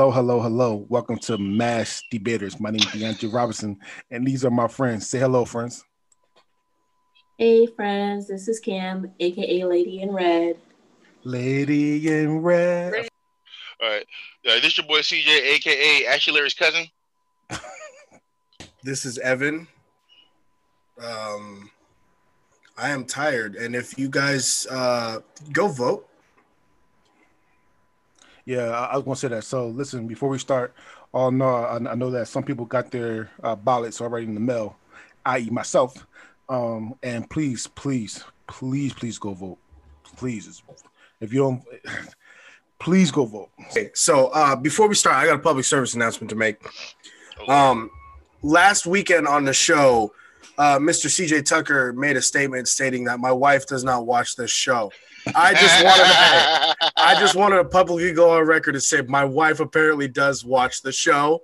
Hello, hello, hello. Welcome to Mass Debaters. My name is DeAndre Robinson, and these are my friends. Say hello, friends. Hey, friends. This is Kim, aka Lady in Red. Lady in Red. All right. Uh, this your boy CJ, aka Ashley Larry's cousin. This is Evan. Um, I am tired, and if you guys uh, go vote, Yeah, I, I was gonna say that. So listen, before we start, all know I, I know that some people got their uh, ballots already in the mail, i.e., myself. Um, and please, please, please, please go vote. Please, if you don't, please go vote. okay. So uh, before we start, I got a public service announcement to make. Um, last weekend on the show, uh, Mr. CJ Tucker made a statement stating that my wife does not watch this show. I just wanted to, I just wanted to publicly go on record and say my wife apparently does watch the show.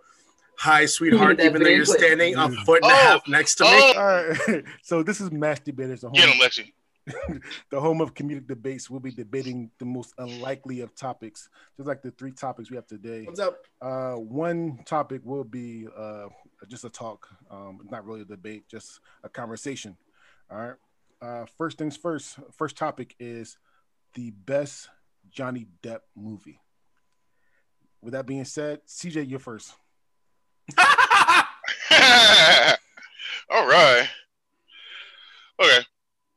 Hi, sweetheart. Even though you're quick. standing a foot and a Oh, half next to me. oh. All right. so this is Mass Debaters, the Get him, home, Lexi. the home of comedic debates. We'll be debating the most unlikely of topics, just like the three topics we have today. What's up? Uh, one topic will be uh, just a talk, um, not really a debate, just a conversation. All right. Uh, first things first. First topic is the best Johnny Depp movie. With that being said, CJ, you're first. All right. Okay.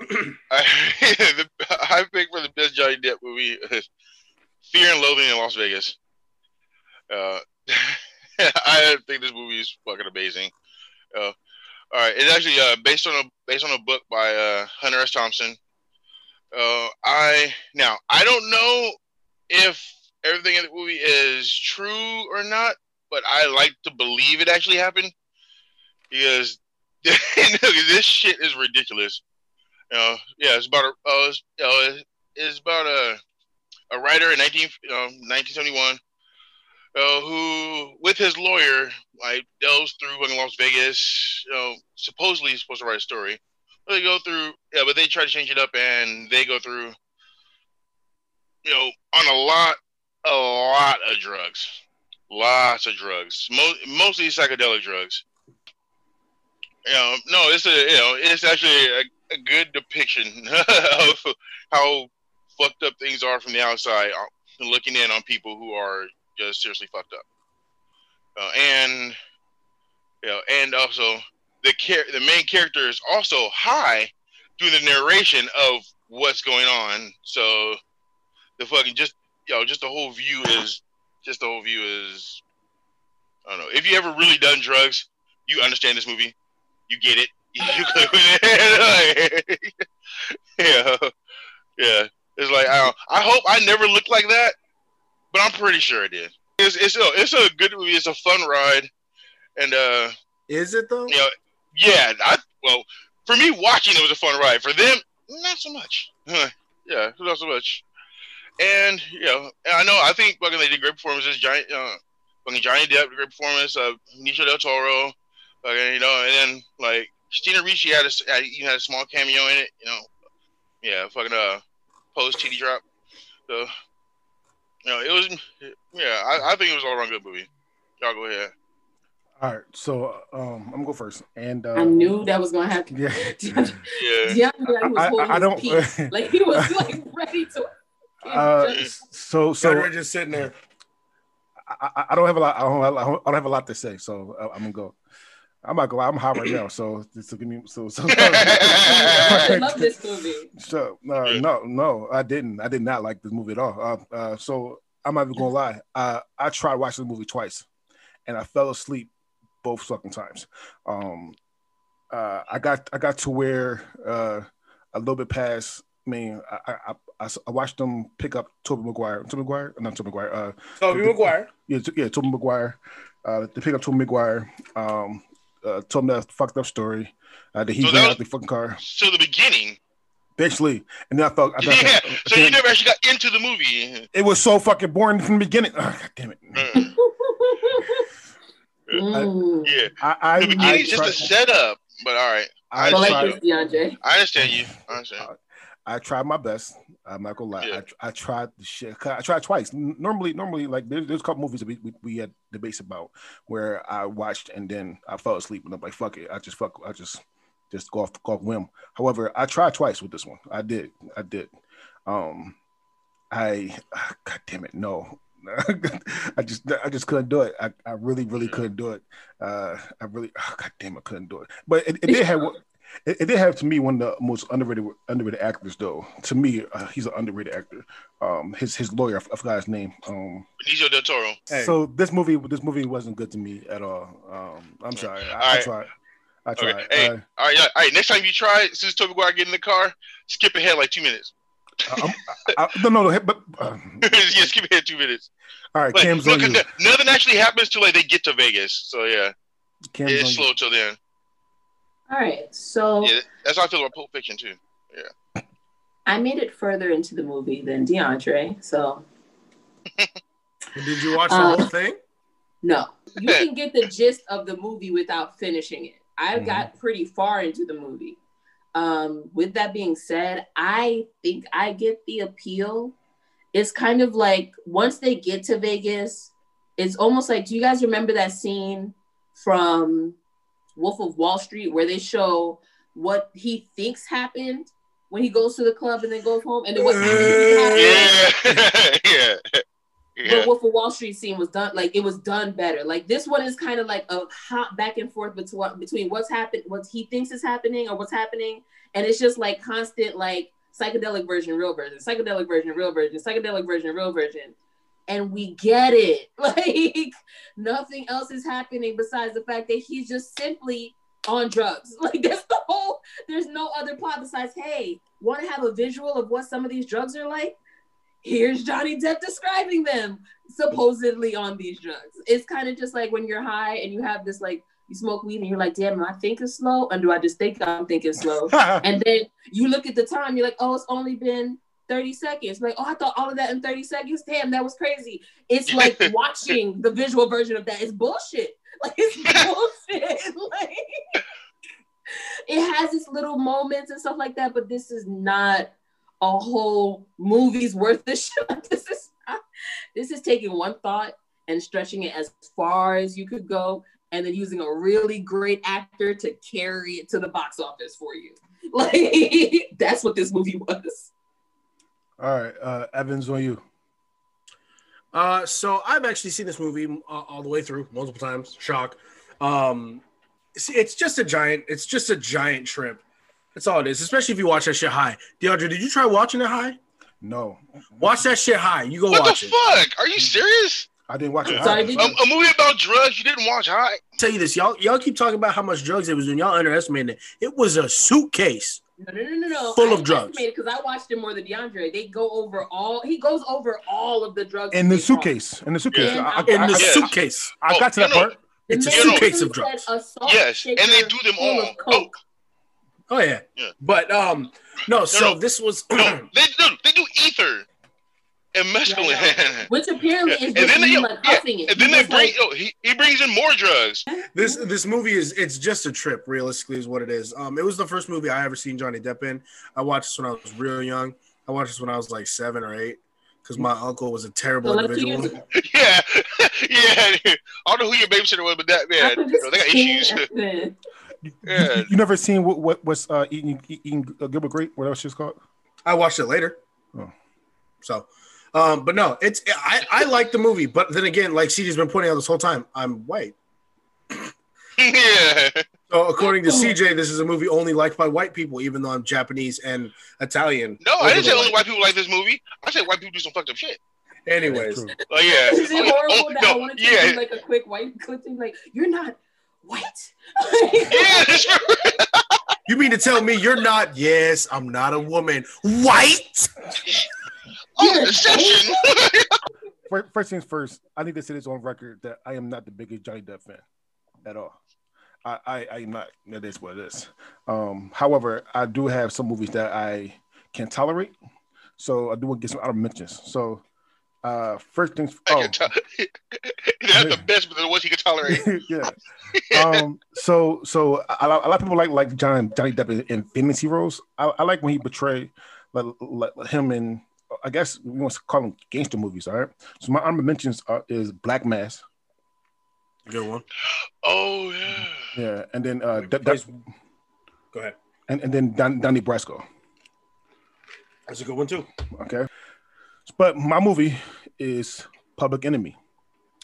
I, I picked for the best Johnny Depp movie Fear and Loathing in Las Vegas. Uh, I think this movie is fucking amazing. Uh, all right, it's actually uh, based on a based on a book by uh, Hunter S. Thompson. Uh, I now I don't know if everything in the movie is true or not, but I like to believe it actually happened because this shit is ridiculous. You know, yeah, it's about a, uh, it's, know, it's about a a writer in 19, you 1971 uh, who, with his lawyer, like delves through fucking Las Vegas. You know, supposedly he's supposed to write a story. They go through, yeah, but they try to change it up, and they go through, you know, on a lot, a lot of drugs, lots of drugs, Mo- mostly psychedelic drugs. You know, no, it's a, you know, it's actually a, a good depiction of how fucked up things are from the outside, uh, looking in on people who are just seriously fucked up. Uh, and you know, and also the char- the main character is also high through the narration of what's going on. So the fucking just you know, just the whole view is just the whole view is I don't know. If you ever really done drugs, you understand this movie. You get it. You click with it. yeah, yeah. It's like I, don't- I hope I never looked like that, but I'm pretty sure I did. It's it's a, it's a good movie. It's a fun ride, and uh, Is it though? you know, yeah. I well, for me watching it was a fun ride. For them, not so much. yeah, not so much. And you know, I know I think fucking they did great performances. Johnny, uh, fucking Johnny Depp great performance. Uh, Benicio del Toro, you know, and then like Christina Ricci had a had, you had a small cameo in it. You know, yeah, fucking uh, post TD drop. So, you know, it was yeah. I, I think it was all around good movie. Y'all go ahead. All right. So um, I'm gonna go first. And uh, I knew that was gonna happen. Yeah. DeAndre, Yeah. DeAndre was I- I- holding I don't- peace. Like he was like ready to. Uh, so So so we're just sitting there. I, I- I don't have a lot. I don't, I don't have a lot to say. So I, I'm gonna go. I'm not gonna. Lie, I'm hot right now. So so give me so so. I love this movie. So uh, no, no, I didn't. I did not like this movie at all. Uh, uh, so I'm not even gonna lie. Uh, I tried watching the movie twice, and I fell asleep both fucking times. Um, uh, I got I got to where uh, a little bit past. I mean, I I, I, I watched them pick up Tobey Maguire. Tobey Maguire, not Tobey Maguire. Uh, Tobey Maguire. yeah, t- yeah, Tobey Maguire. Uh, they pick up Tobey Maguire. Um, uh, told him that fucked up story. Uh, that he So ran that out the fucking car. So the beginning. Eventually, and then I felt, I felt Yeah. So you never actually got into the movie. it was so fucking boring from the beginning. Ugh, God damn it! Yeah. I, I, The I, beginning's just tried, a setup. But all right. I, But like this, DeAndre. I understand you. I understand. I I tried my best. I'm not gonna lie. Yeah. I, I tried the shit. I tried twice. Normally, normally, like there's, there's a couple movies that we, we, we had debates about where I watched and then I fell asleep and I'm like, fuck it. I just fuck. I just just go off go off whim. However, I tried twice with this one. I did. I did. Um, I God damn it, no. I just I just couldn't do it. I, I really really couldn't do it. Uh, I really oh, God damn I couldn't do it. But it, it did have it, it did have to me one of the most underrated underrated actors though. To me, uh, he's an underrated actor. Um, his his lawyer, I forgot his name. Um, Benicio del Toro. Hey. so this movie this movie wasn't good to me at all. Um, I'm sorry. I, I tried. I tried. Okay. Hey, Uh, all right, all right. Next time you try, as Tobey Maguire get in the car, skip ahead like two minutes. I'm, I, I, no, no, no, but um, yeah, skip ahead two minutes. all right, But Cam's no, on 'cause you. no- nothing actually happens till like they get to Vegas. So yeah, Cam's it's slow you. till then. All right, so Yeah, that's how I feel about Pulp Fiction too. Yeah, I made it further into the movie than DeAndre. So Did you watch the Uh, whole thing? no, you can get the gist of the movie without finishing it. I Mhm. got pretty far into the movie. Um, with that being said, I think I get the appeal. It's kind of like once they get to Vegas, it's almost like do you guys remember that scene from Wolf of Wall Street where they show what he thinks happened when he goes to the club and then goes home and then what? Yeah, yeah, yeah. The Wolf of Wall Street scene was done like it was done better. Like this one is kind of like a hot back and forth between between what's happened, what he thinks is happening, or what's happening, and it's just like constant like psychedelic version, real version, psychedelic version, real version, psychedelic version, real version, and we get it. Like nothing else is happening besides the fact that he's just simply on drugs. Like that's the whole. There's no other plot besides hey, want to have a visual of what some of these drugs are like? Here's Johnny Depp describing them supposedly on these drugs. It's kind of just like when you're high and you have this like you smoke weed and you're like, damn, am I thinking slow? And do I just think I'm thinking slow? and then you look at the time, you're like, oh, it's only been 30 seconds. Like, oh, I thought all of that in 30 seconds. Damn, that was crazy. It's like watching the visual version of that. It's bullshit. Like it's bullshit. like it has its little moments and stuff like that, but this is not a whole movie's worth of shit. This is this is taking one thought and stretching it as far as you could go, and then using a really great actor to carry it to the box office for you. Like that's what this movie was. All right, uh, Evans on you. Uh, so I've actually seen this movie uh, all the way through multiple times. Shock. Um, see, it's just a giant. It's just a giant trip. That's all it is. Especially if you watch that shit high. DeAndre, did you try watching it high? No, Watch that shit high. You go What watch the fuck? Are you serious? I didn't watch it. Sorry, high. did A, a movie about drugs you didn't watch? High? tell you this, y'all. Y'all keep talking about how much drugs it was doing. Y'all underestimating it. It was a suitcase. No, no, no, no, no. Full of drugs. Because I watched it more than DeAndre. They go over all. He goes over all of the drugs in the they brought. suitcase. In the suitcase. Yeah. I, I, In I, the I, suitcase. I got to Oh, that no, no. part. It's a suitcase of drugs. said a salt Yes, and they do them all. of coke. Oh yeah. Yeah. But um, no. So no. this was. No, they do. They do ether and mescaline. Yeah, Which apparently Yeah, is and then they- you like yeah, it. and then they bring. like, Oh, he, he brings in more drugs. This this movie is it's just a trip, realistically, is what it is. Um, it was the first movie I ever seen Johnny Depp in. I watched this when I was real young. I watched this when I was like seven or eight because my uncle was a terrible so like two years individual. Yeah, yeah. I don't know who your babysitter was, but that man, you know, they got issues. Kidding. You, Yeah. you, you never seen what what what's uh eating eating uh, Gilbert Grape? What else she's called? I watched it later. Oh. So, um, but no, it's I I like the movie, but then again, like CJ's been pointing out this whole time, I'm white. yeah. So according to CJ, this is a movie only liked by white people, even though I'm Japanese and Italian. No, I didn't say only white. white people like this movie. I said white people do some fucked up shit. Anyways, True. Like, yeah. Is it Oh, horrible oh, that I no, wanted to yeah. do like a quick white clip thing? Like, you're not white? Yeah, that's true. you mean to tell me you're not? Yes, I'm not a woman. White. Oh, Yeah. deception. First things first, I need to say this on record that I am not the biggest Johnny Depp fan at all. I, I, I am not. That is what it is. Um, however, I do have some movies that I can tolerate. So I do want to get some honorable mentions. So uh, first things. I Oh, can tell. That's the best, but the ones he can tolerate. yeah. Um. So so a lot, a lot of people like like John Johnny Depp in Infinity roles. I, I like when he portray like, like him in I guess we want to call them gangster movies. All right. So my honorable mentions are, is Black Mass. Good one. Oh yeah. Yeah, and then uh, Wait, D- please- D- Go ahead. and and then Don, Donnie Brasco. That's a good one too. Okay. But my movie is Public Enemy.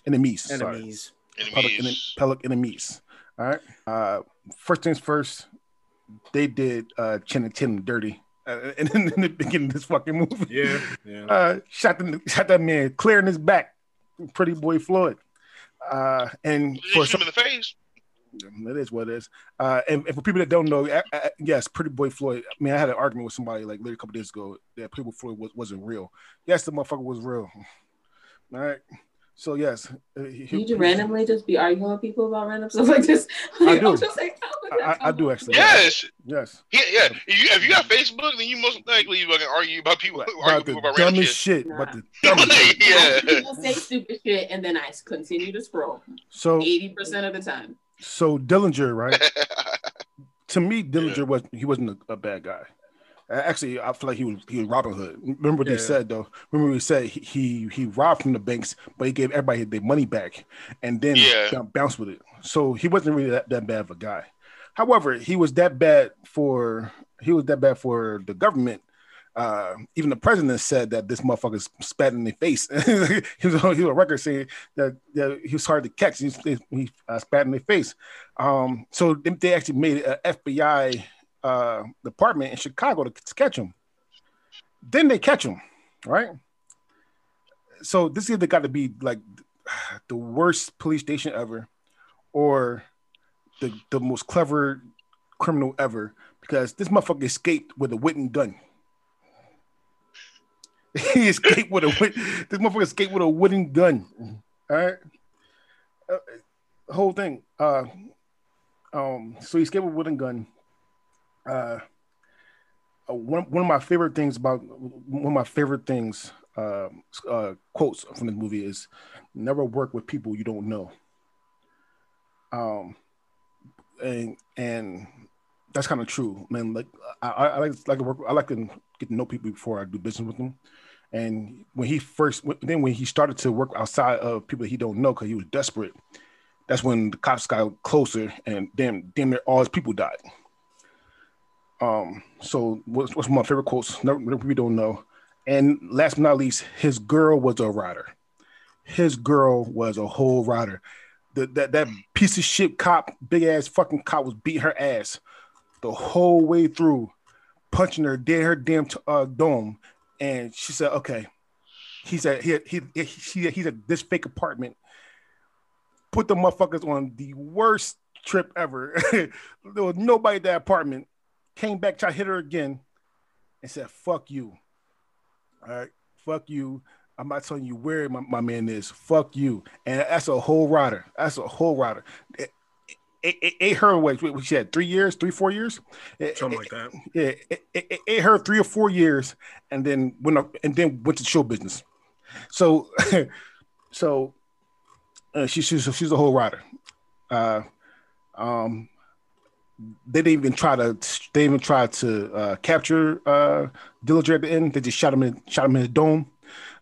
Enemies. Sorry. Enemies. Public, Enem- Enemies. public Enemies. All right. Uh, first things first, they did uh, Chin and Chin dirty. Uh, and in, in the beginning of this fucking movie, Yeah. Yeah. uh, shot the, shot that man clear in his back, pretty boy Floyd. Uh, and Did for you shoot some, him in the face? It is what it is. Uh, and, and for people that don't know, I, I, yes, Pretty Boy Floyd. I mean, I had an argument with somebody like literally a couple days ago that Pretty Boy Floyd was, wasn't real. Yes, the motherfucker was real. All right. So yes, uh, he- You just randomly just be arguing with people about random stuff like this. I do. I'm like, how I, I, I do actually. Yes. Yes. Yeah, yeah. If you, if you got Facebook, then you most likely you can argue about people About argue the people about random dumbest shit. shit. Nah. But the dumbest. yeah. People say stupid shit and then I continue to scroll So 80% of the time. So Dillinger, right? to me, Dillinger was he wasn't a, a bad guy. Actually, I feel like he was he was Robin Hood. Remember what Yeah. they said though. Remember what he said he, he he robbed from the banks, but he gave everybody their money back, and then Yeah. b- bounced with it. So he wasn't really that, that bad of a guy. However, he was that bad for he was that bad for the government. Uh, even the president said that this motherfucker spat in their face. he was he was on record saying that, that he was hard to catch. He, he uh, spat in their face. Um, so they, they actually made an FBI uh, department in Chicago to, to catch him. Then they catch him, right? So this either got to be like the worst police station ever, or the the most clever criminal ever, because this motherfucker escaped with a wooden gun. he escaped with a this motherfucker escaped with a wooden gun. All right, uh, whole thing. Uh, um, so he escaped with a wooden gun. Uh, uh, one one of my favorite things about one of my favorite things uh, uh, quotes from this movie is never work with people you don't know. Um, and and that's kind of true, man. Like I, I, I like like to work. I like to get to know people before I do business with them. And when he first, then when he started to work outside of people he don't know because he was desperate, that's when the cops got closer and damn, damn near all his people died. Um, so what's, what's my favorite quotes? Never we don't know. And last but not least, his girl was a rider. His girl was a whole rider. The, that that piece of shit cop, big ass fucking cop, was beating her ass the whole way through, punching her dead her damn t- uh, dome. And she said, "Okay." He said, "He he he she, he's at this fake apartment." Put the motherfuckers on the worst trip ever. there was nobody at that apartment. Came back, tried to hit her again, and said, "Fuck you." All right, fuck you. I'm not telling you where my, my man is. Fuck you. And that's a whole rider. That's a whole rider. It, it, it her away. What She had three years, three, four years. Something like that. yeah, ate her three or four years, and then went up, and then went to show business. So, so uh, she, she's she's a whole rider. Uh, um, they didn't even try to they even tried to uh, capture uh, Dillinger at the end. They just shot him in shot him in the dome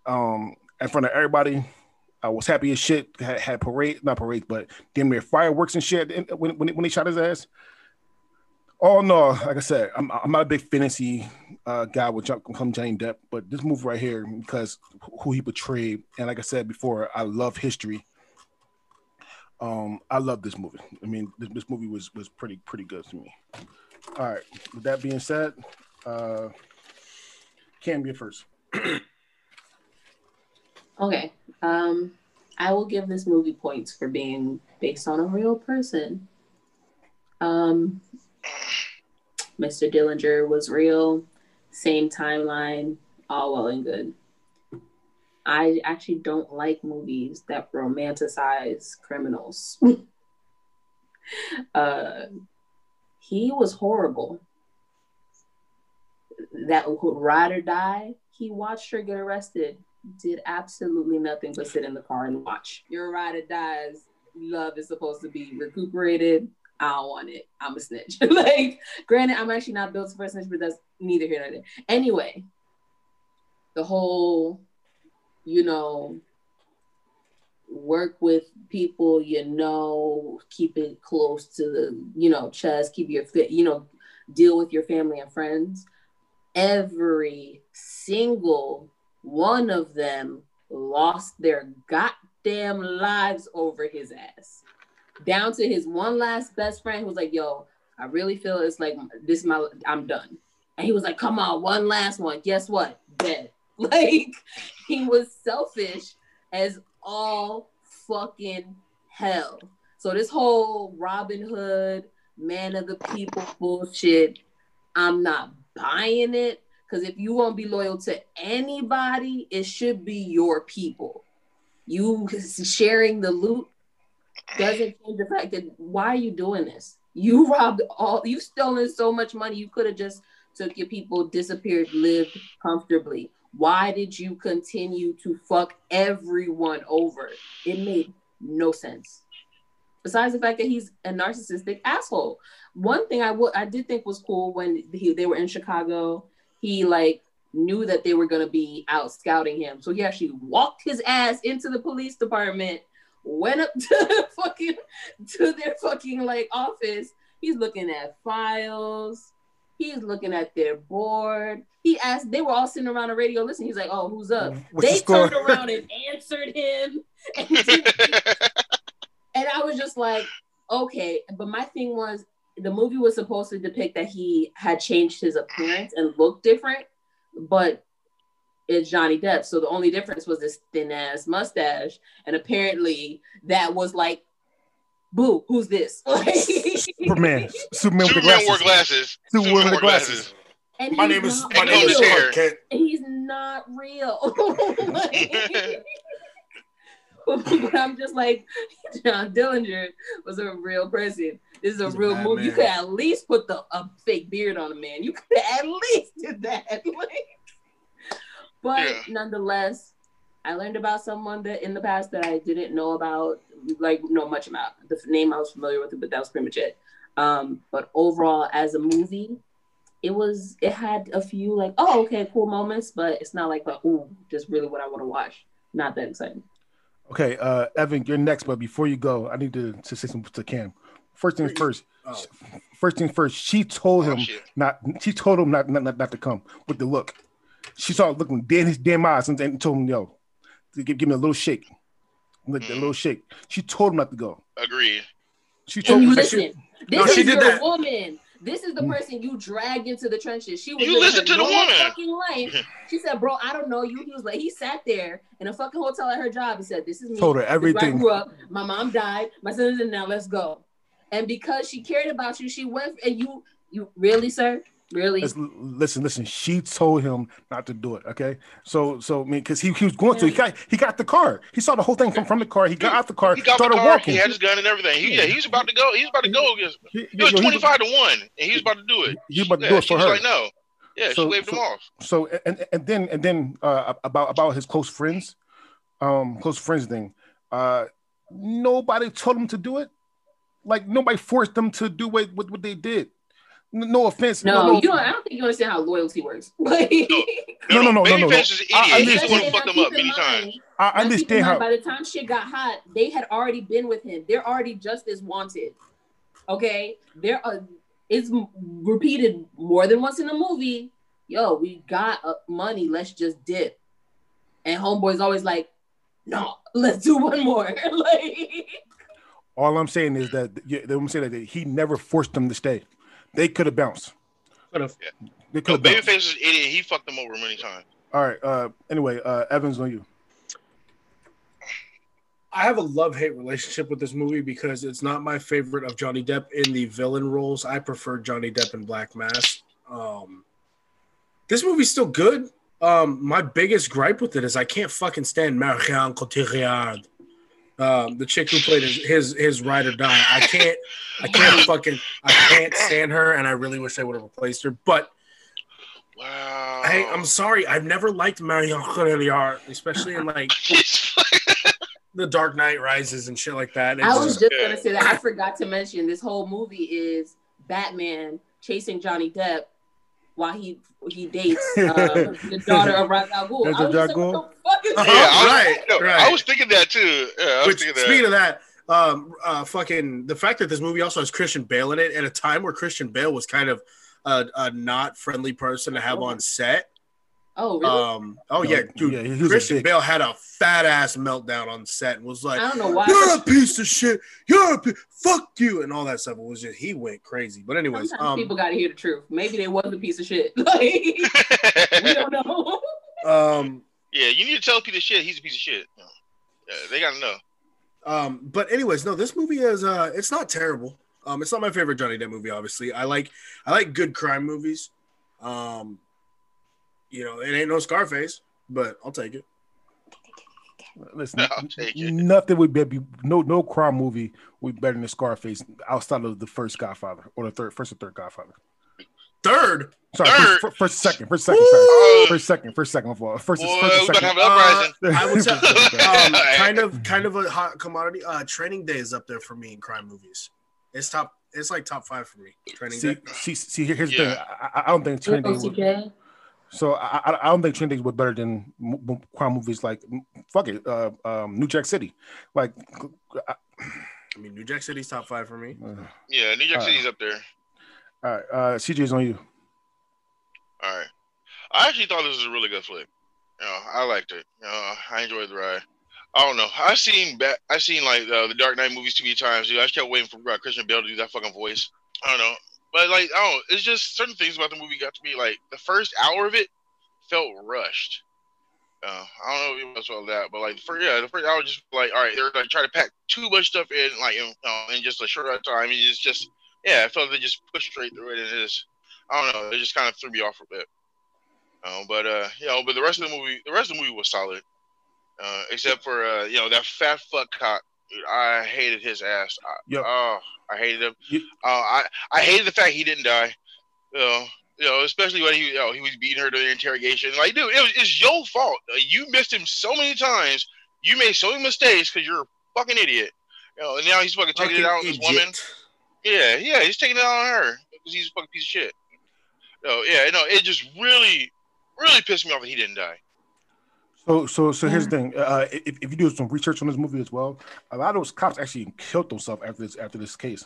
um, in front of everybody. I was happy as shit. Had, had parade, not parade, but damn near fireworks and shit when, when, when shot his ass. Oh no, like I said, I'm I'm not a big fantasy uh, guy with John, come Johnny Depp, but this movie right here because who he portrayed, and like I said before, I love history. Um, I love this movie. I mean, this, this movie was was pretty pretty good to me. All right. With that being said, uh, you first. Okay. Um, I will give this movie points for being based on a real person. Um, Mr. Dillinger was real, same timeline, all well and good. I actually don't like movies that romanticize criminals. uh, he was horrible. That ride or die. He watched her get arrested did absolutely nothing but sit in the car and watch. Your ride or dies. Love is supposed to be recuperated. I don't want it. I'm a snitch. like, granted, I'm actually not built for a snitch, but that's neither here nor there. Anyway, the whole, you know, work with people you know, keep it close to the, you know, chest, keep your fit, you know, deal with your family and friends. Every single one of them lost their goddamn lives over his ass. Down to his one last best friend who was like, yo, I really feel it's like this is my I'm done. And he was like, come on, one last one. Guess what? Dead. Like he was selfish as all fucking hell. So this whole Robin Hood, man of the people bullshit, I'm not buying it. Because if you won't be loyal to anybody, it should be your people. You sharing the loot doesn't change the fact that why are you doing this? You robbed all, you've stolen so much money. You could have just took your people, disappeared, lived comfortably. Why did you continue to fuck everyone over? It made no sense. Besides the fact that he's a narcissistic asshole. One thing I would I did think was cool when he, they were in Chicago, he like knew that they were gonna be out scouting him. So he actually walked his ass into the police department, went up to fucking to their fucking like office. He's looking at files He's looking at their board. He asked, they were all sitting around the radio listening. He's like, oh, who's up? What's they the turned around and answered him. And, and I was just like, okay. But my thing was, the movie was supposed to depict that he had changed his appearance and looked different, but it's Johnny Depp. So the only difference was this thin ass mustache. And apparently that was like boo, who's this? Superman. Superman with the glasses. wore glasses. Superman, with the glasses. glasses. And my name is my name is Clark Kent. He's not real. but I'm just like John Dillinger was a real person. This is a He's real a movie. Man. You could at least put the a fake beard on a man. You could at least do that. but yeah. nonetheless, I learned about someone that in the past that I didn't know about like know much about. The name I was familiar with it, but that was pretty much it. Um, but overall, as a movie, it was it had a few like oh okay cool moments, but it's not like, like oh just really what I want to watch. Not that exciting. Okay, uh, Evan, you're next, but before you go, I need to, to say something to Cam. First things first. Oh. First things first. She told him oh, not. She told him not, not, not to come with the look. She saw looking dead in his damn eyes and, and told him, "Yo, give, give me a little shake." like mm. a little shake. She told him not to go. Agreed. She told and you listen. She, this no, is your that. woman. This is the mm. person you dragged into the trenches. She was you listen to the woman. Fucking life. She said, "Bro, I don't know you." He was like, he sat there in a fucking hotel at her job and said, "This is me." Told her everything. I grew up. My mom died. My son's in now. Let's go. And because she cared about you, she went and you. You really, sir? Really? Listen, listen. She told him not to do it. Okay. So, so I mean, because he, he was going yeah. to, he got he got the car. He saw the whole thing from, from the car. He got out the car. He got started the car. Walking. He had his gun and everything. He, yeah, he was about to go. He was about to go against. He, he was twenty five to one, and he was about to do it. He was about to yeah, do it for her. Like no. Yeah, so, she waved so, him off. So and and then and then uh, about about his close friends, um, close friends thing. Uh, nobody told him to do it. Like nobody forced them to do what what, what they did no offense. No, no, you don't. I don't think you understand how loyalty works. no, no, no, no, no, no. Is an idiot. I, He's going to fuck them up many times. I understand how. By the time shit got hot, they had already been with him. They're already just as wanted. Okay, there are. It's repeated more than once in the movie. Yo, we got uh, money. Let's just dip. And homeboy's always like, no, let's do one more. like. All I'm saying is that yeah, I'm saying that he never forced them to stay. They could have bounced. Could have. Yeah. They could have. No, Babyface is an idiot. He fucked them over many times. All right. Uh, anyway, uh, Evans on you. I have a love hate relationship with this movie because it's not my favorite of Johnny Depp in the villain roles. I prefer Johnny Depp in Black Mass. Um, this movie's still good. Um, my biggest gripe with it is I can't fucking stand Marion Cotillard um, the chick who played his, his his ride or die. I can't I can't fucking I can't stand her, and I really wish I would have replaced her. But wow, I, I'm sorry, I've never liked Marion Cotillard, especially in like the Dark Knight Rises and shit like that. It's I was just gonna say that I forgot to mention this whole movie is Batman chasing Johnny Depp while he he dates uh, the daughter of Ra's al Ghul. I was just like, what the fuck is Uh-huh. Yeah, I, right, no, right. I was thinking that too. Yeah, I was Which, thinking that. speaking of that, um, uh, fucking the fact that this movie also has Christian Bale in it at a time where Christian Bale was kind of a, a not friendly person to have on set. Oh, really? Um, oh No, yeah, dude, yeah, he was a Christian dick. Bale had a fat ass meltdown on set and was like, I don't know why. "You're a piece of shit. You're a pi- fuck you," and all that stuff. It was just he went crazy. But anyways, Sometimes um, people got to hear the truth. Maybe they was a piece of shit. Like, we don't know. um, yeah, you need to tell a piece of shit. He's a piece of shit. Yeah, they gotta know. Um, but anyways, no, this movie is uh it's not terrible. Um, it's not my favorite Johnny Depp movie, obviously. I like I like good crime movies. Um, you know, it ain't no Scarface, but I'll take it. Listen, I'll take it. nothing would be no no crime movie would be better than Scarface outside of the first Godfather or the third first or third Godfather. Third, Sorry, Third. first, first second, first second, sorry, first second, first second of all. First, boy, first we and about to have second. Uh, I would say um, kind of kind of a hot commodity. Uh, Training Day is up there for me in crime movies. It's top. It's like top five for me. Training see, Day. see, see, here's the Yeah. thing. I, I- I don't think Training Day. Would, OCJ. so I, I I don't think Training Day was better than m- m- crime movies like fuck it, uh, um, New Jack City. Like, I, I mean, New Jack City's top five for me. uh, Yeah, New Jack Uh, City's up there. all right, uh, CJ's on you. All right. I actually thought this was a really good flick. You know, I liked it. You know, I enjoyed the ride. I don't know. I've seen back. I've seen like uh, the Dark Knight movies too many times. Dude. I just kept waiting for uh, Christian Bale to do that fucking voice. I don't know, but like, I don't. It's just certain things about the movie got to be like the first hour of it felt rushed. Uh, I don't know if was all that, but like first, yeah, the first hour just like, all right, they're like trying to pack too much stuff in like in, uh, in just a short amount of time. It's just, yeah, I felt they just pushed straight through it, and it just, I don't know, it just kind of threw me off a bit. Uh, but uh, you know, but the rest of the movie, the rest of the movie was solid, uh, except for uh, you know that fat fuck cock. I hated his ass. I, Yep. Oh, I hated him. You- Uh, I I hated the fact he didn't die. You know, you know, especially when he you know, he was beating her during the interrogation. Like, dude, it was it's your fault. Uh, you missed him so many times. You made so many mistakes because you're a fucking idiot. You know, and now he's fucking taking it out on this woman. Yeah, yeah, he's taking it out on her because he's a fucking piece of shit. No, yeah, no, it just really, really pissed me off that he didn't die. So, so, so here's the thing. Uh, if, if you do some research on this movie as well, a lot of those cops actually killed themselves after this after this case.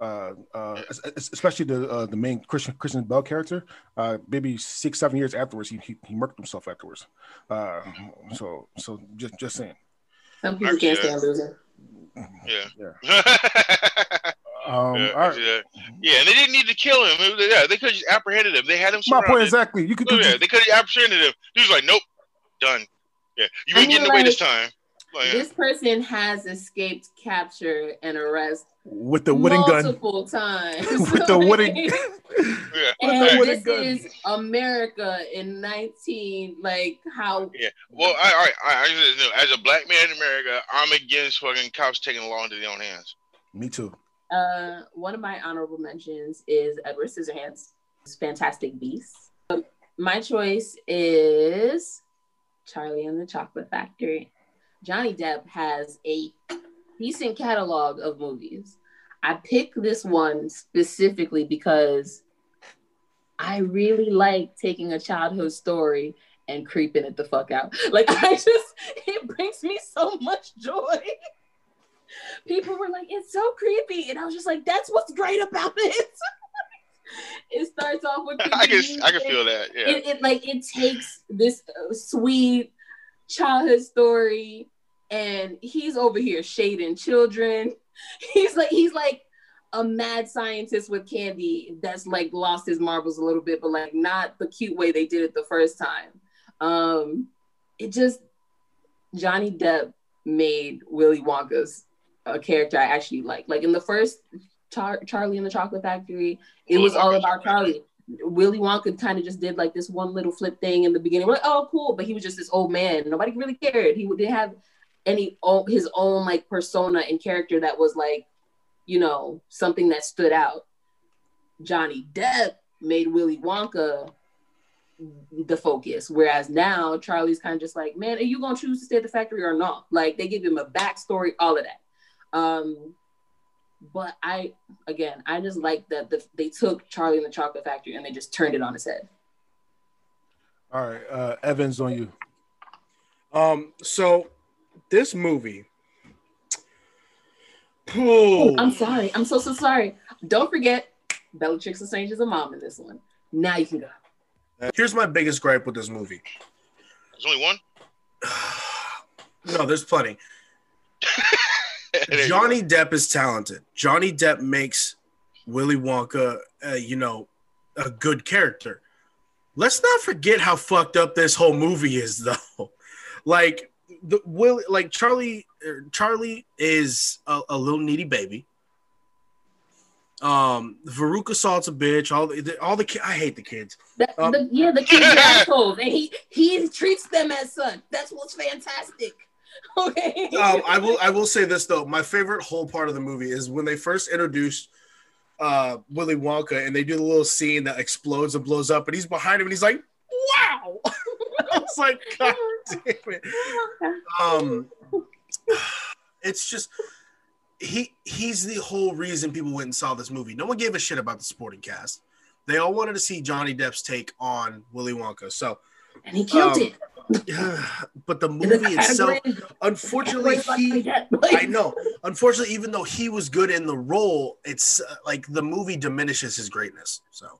Uh, uh, es- es- especially the uh, the main Christian Christian Bale character. Uh, maybe six seven years afterwards, he he, he murked himself afterwards. Uh, so so just just saying. Some people can't stand losing. Yeah. Yeah. Um, yeah, all right. yeah, yeah, and they didn't need to kill him. Was- yeah, they could have just apprehended him. They had him My point exactly. You could Oh, do yeah, they could have apprehended him. He was like, "Nope, done." Yeah, you I ain't mean, getting away this time. Like, This person has escaped capture and arrest with the wooden gun. multiple times. with the wooden. yeah, and the wooden this gun. is America in 19 like how yeah. Well, I, all right, I, I just know, as a black man in America, I'm against fucking cops taking the law into their own hands. Me too. uh one of my honorable mentions is Edward Scissorhands Fantastic Beasts. My choice is Charlie and the Chocolate Factory. Johnny Depp has a decent catalog of movies. I picked this one specifically because I really like taking a childhood story and creeping it the fuck out. Like I just it brings me so much joy. People were like, it's so creepy. And I was just like, that's what's great about it. it starts off with I can, I can feel that. Yeah, it, it like it takes this uh, sweet childhood story and he's over here shading children. He's like he's like a mad scientist with candy that's like lost his marbles a little bit but like not the cute way they did it the first time. Um it just johnny depp made willy wonka's a character i actually like. Like in the first Char- charlie and the chocolate factory it was all about charlie Willy Wonka kind of just did like this one little flip thing in the beginning. We're like, oh, cool, but he was just this old man. Nobody really cared. He didn't have any o- his own like persona and character that was like, you know, something that stood out. Johnny Depp made Willy Wonka the focus, whereas now Charlie's kind of just like, man, are you gonna choose to stay at the factory or not? Like they give him a backstory, all of that. Um, But I, again, I just like that the, they took Charlie and the Chocolate Factory and they just turned it on its head. All right, uh, Evans on you. Um, so this movie. Oh, I'm sorry. I'm so so sorry. Don't forget, Bellatrix Lestrange is a mom in this one. Now you can go. Here's my biggest gripe with this movie. There's only one. no, there's plenty. Johnny Depp is talented. Johnny Depp makes Willy Wonka, uh, you know, a good character. Let's not forget how fucked up this whole movie is, though. like the Will, like Charlie, er, Charlie is a, a little needy baby. Um, Veruca Salt's a bitch. All the, all the I hate the kids. The, um, the, yeah, the kids are assholes, and he he treats them as son. That's what's fantastic. Okay. um, I will I will say this though. My favorite whole part of the movie is when they first introduced uh, Willy Wonka and they do the little scene that explodes and blows up, and he's behind him and he's like, "Wow!" I was like, "God damn it!" Um, it's just he he's the whole reason people went and saw this movie. No one gave a shit about the supporting cast. They all wanted to see Johnny Depp's take on Willy Wonka. So, and he killed um, it. Yeah, but the movie itself, unfortunately, he, I know. Unfortunately, even though he was good in the role, it's uh, like the movie diminishes his greatness. So,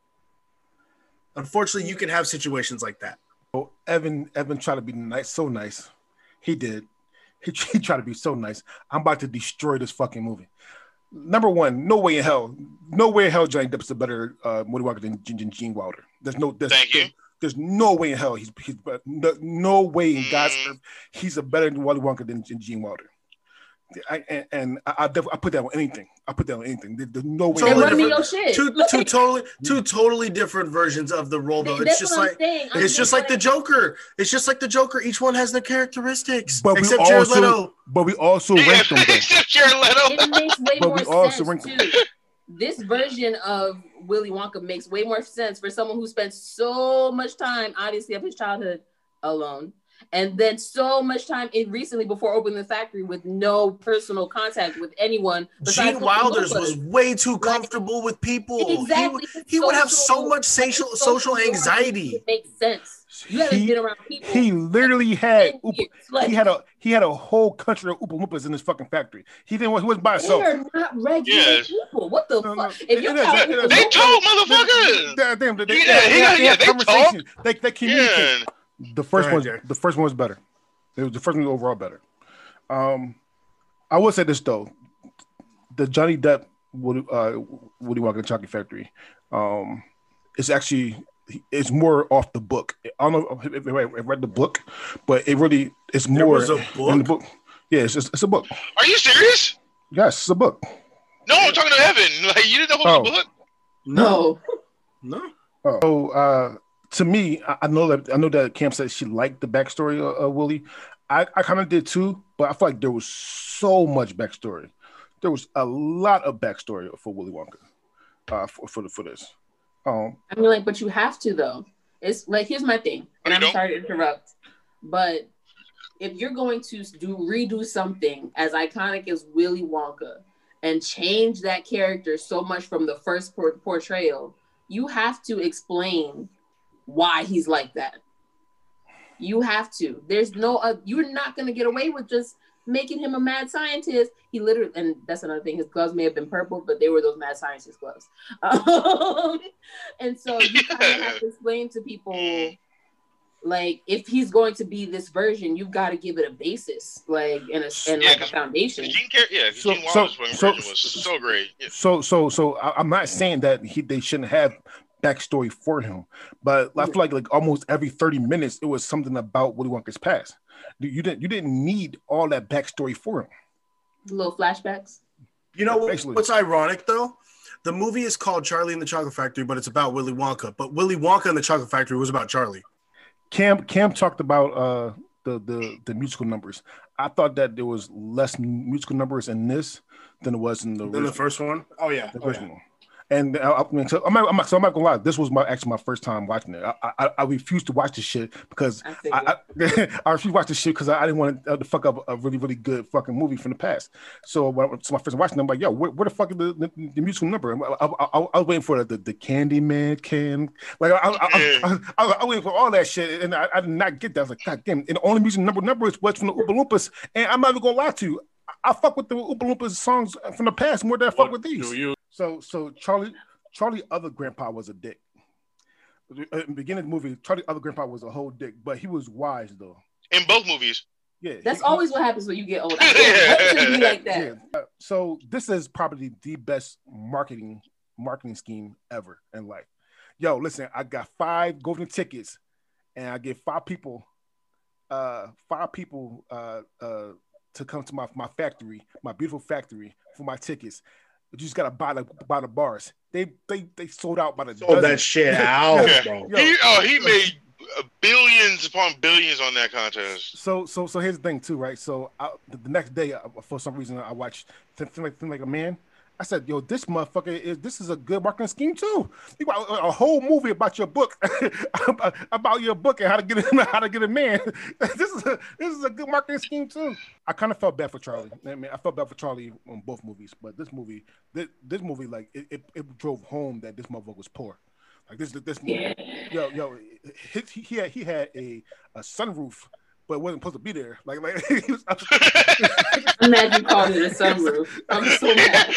unfortunately, you can have situations like that. Oh, Evan, Evan tried to be nice, so nice. He did. He, he tried to be so nice. I'm about to destroy this fucking movie. Number one, no way in hell, no way in hell Johnny Depp is a better uh, Woody Walker than, than Gene Wilder. There's no. There's, Thank you. There's no way in hell he's he's no, no way in God's mm. earth he's a better Wally Wonka than, than Gene Wilder. I, and, and I, I, I, put that on anything. I put that on anything. There, there's no way. Totally different, two, two totally two totally different versions of the role though. It's just like it's just like the Joker. It's just like the Joker. Each one has their characteristics. But except we also, Jared Leto. But we also rank them. except Jared Leto. It makes way but more we also sense too. This version of Willy Wonka makes way more sense for someone who spent so much time, obviously, of his childhood alone, and then so much time in recently before opening the factory with no personal contact with anyone. Gene Wilder's was way too comfortable like, with people. Exactly. He, he would have so much social social anxiety. It makes sense. You haven't he, been around people. He literally had like, he had a he had a whole country of Oompa Loompas in his fucking factory. He didn't he wasn't by himself. They're not regular yes. people. What the no, fuck? No, if you're they, they told motherfuckers. Damn, damn, they, yeah, they, they, they, they conversation. They they communicate. Yeah. The first one, the first one was better. It was the first one was overall better. Um, I will say this though, the Johnny Depp Woody, uh, Woody Wonka Chocolate Factory, um, is actually it's more off the book. I don't know if I read the book, but it really it's there more in the book. Yeah, it's just, it's a book. Are you serious? Yes, it's a book. No, I'm talking to Evan. Like you didn't know it was oh. a book? No, no. Oh. So uh, to me, I, I, know that I know that Cam said she liked the backstory of, of Willy. I, I kind of did too, but I feel like there was so much backstory. There was a lot of backstory for Willy Wonka uh, for for, the, for this. Um, I mean, like, but you have to though. It's like here's my thing, and I'm don't? sorry to interrupt, but if you're going to do redo something as iconic as Willy Wonka and change that character so much from the first por- portrayal, you have to explain why he's like that. You have to. There's no. Uh, you're not gonna get away with just making him a mad scientist. He literally, and that's another thing. His gloves may have been purple, but they were those mad scientist gloves. Um, and so you kind of have to explain to people, like, if he's going to be this version, you've got to give it a basis, like, and a and yeah, like a foundation. Gene Car- yeah, so, Gene so, so, was so great. Yeah. So, so, so, I'm not saying that he they shouldn't have backstory for him, but I feel like like almost every 30 minutes it was something about Willy Wonka's past. You didn't you didn't need all that backstory for him. Little flashbacks. You know what's ironic though? The movie is called Charlie and the Chocolate Factory, but it's about Willy Wonka. But Willy Wonka and the Chocolate Factory was about Charlie. Cam Cam talked about uh the the the musical numbers. I thought that there was less musical numbers in this than it was in the in the first one. Oh yeah, the oh, first yeah. one. And I, I mean, so I'm, not, I'm not, so I'm not gonna lie. This was my actually my first time watching it. I I, I refused to watch this shit because I figured. I, I, I refused to watch this shit because I, I didn't want to, uh, to fuck up a really really good fucking movie from the past. So when I, so my first time watching, it, I'm like, yo, where, where the fuck is the, the, the musical number? I, I, I, I was waiting for the the Candyman can like I I, I, I, I, I was waiting for all that shit, and I, I did not get that. I was like, god damn! And the only musical number number is what's from the Oompa Loompas, and I'm not even gonna lie to you. I, I fuck with the Oompa Loompas songs from the past more than I fuck with these. Do you? So so Charlie Charlie other grandpa was a dick. In the beginning of the movie, Charlie other grandpa was a whole dick, but he was wise though. In both movies. Yeah, That's he- always what happens when you get older. I can't wait to be like that. Yeah. Uh, So this is probably the best marketing marketing scheme ever in life. Yo, listen, I got five golden tickets, and I get five people, uh, five people, uh, uh, to come to my my factory, my beautiful factory for my tickets. But you just gotta buy the buy the bars. They they they sold out by the Sold dozen. that shit out, bro. Yo. He, oh, he made billions upon billions on that contest. So so so here's the thing too, right? So I, the, the next day, uh, for some reason, I watched Think, Think like Think like a Man. I said, "Yo, this motherfucker is this is a good marketing scheme too. You got a, a whole movie about your book, about- your book and how to get a, how to get a man. this is a this is a good marketing scheme too. I kind of felt bad for Charlie. I mean, I felt bad for Charlie on both movies, but this movie, this, this movie, like it, it, it drove home that this motherfucker was poor. Like this this movie, yo yo, he, he he had he had a a sunroof, but it wasn't supposed to be there. Like like he was, Imagine calling it a sunroof. I'm so mad.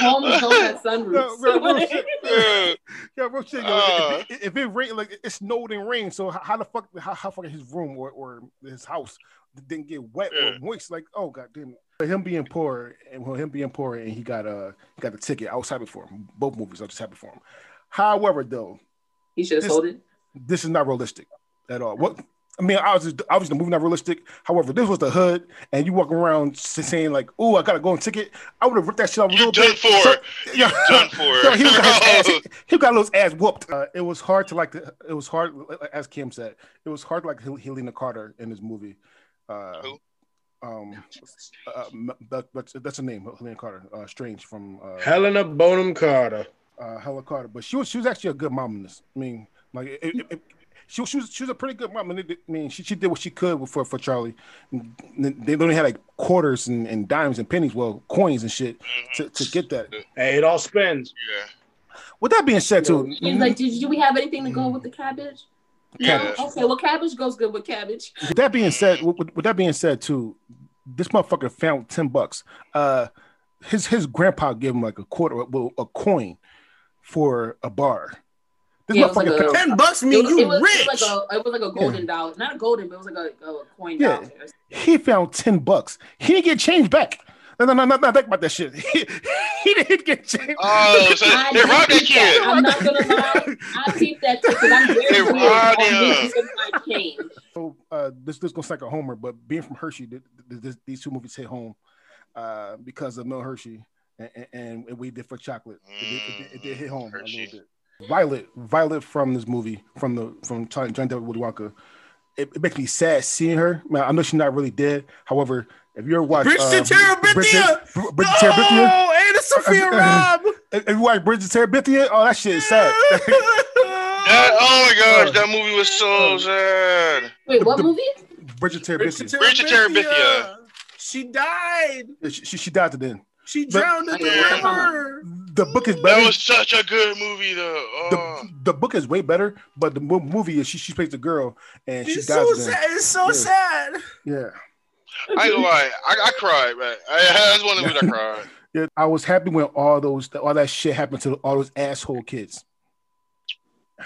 Homes don't have sunroofs. No, real- real shit. Yeah. Yeah, real shit. Yo, Uh. if, it, if it rained, like it snowed and rained, so how, how the fuck, how, how fucking his room or, or his house didn't get wet Yeah. or moist? Like, oh god damn. But him being poor and well, him being poor and he got uh he got the ticket. I was happy for him. Both movies, I was just happy for him. However, though, He should have sold it. this is not realistic at all. What I mean, obviously, obviously, the movie not realistic. However, this was the hood, and you walking around saying like, "Oh, I gotta go on ticket." I would have ripped that shit off a little done bit. for. So- You done for. Yo, he got his ass, he, he got his ass whooped. Uh, it was hard to like. The, it was hard, as Kim said. It was hard to like Helena Carter in this movie. Uh, Who? um, uh, m- that, that's that's her name, Helena Carter. Uh, Strange from uh, Helena Bonham Carter. uh, Helen Carter, but she was she was actually a good mom in this. I mean, like it, it, it, she, she was she was a pretty good mom. I mean, I mean, she, she did what she could for for Charlie. They only had like quarters and, and dimes and pennies, well, coins and shit to, to get that. Hey, it all spins. Yeah. With that being said, too, He's like, did, do we have anything to go with the cabbage? Yeah. No? Okay, well, cabbage goes good with cabbage. with that being said, with, with that being said, too, this motherfucker found ten bucks. Uh, his his grandpa gave him like a quarter, well, a coin for a bar. This Yeah, it was like motherfucker a- Ten bucks It mean you it was, rich. It was like a, it was like a golden dollar, not a golden, but it was like a, a coin Yeah. dollar. he found 10 bucks. He didn't get change back. No, no, no, no, not think about that shit. He, he didn't get change. Oh, so I they robbed that did kid. I'm not gonna lie. I peeped that because I'm very They clear robbed on him. this is my change. So uh, this this gonna sound like a homer, but being from Hershey, th- th- th- these two movies hit home uh, because of Mel Hershey and, and, and we did for chocolate. It did, it did, it did hit home a little bit. Violet, Violet from this movie, from the from John John David Woody Wonka, it, it makes me sad seeing her. Man, I know she's not really dead. However, if you ever watch Bridget uh, Terabithia! Bridget, Br- Bridge to Terabithia, Oh, and it's Sophia Robb. if if you watch Bridge to Terabithia, oh that shit is sad. That, oh my gosh, that movie was so sad. Wait, what movie? Bridge to Terabithia, Bridge to Terabithia. She died. she, she, she died to then. She But- drowned in the Yeah. river. The book is better. That was such a good movie, though. Oh. the, the book is way better, but the movie is she, she plays the girl and she It's dies. so sad. It's so Yeah. sad. Yeah, I ain't gonna lie, I, I cried, man. I, that's one of the movies I cried. yeah. I was happy when all those all that shit happened to all those asshole kids.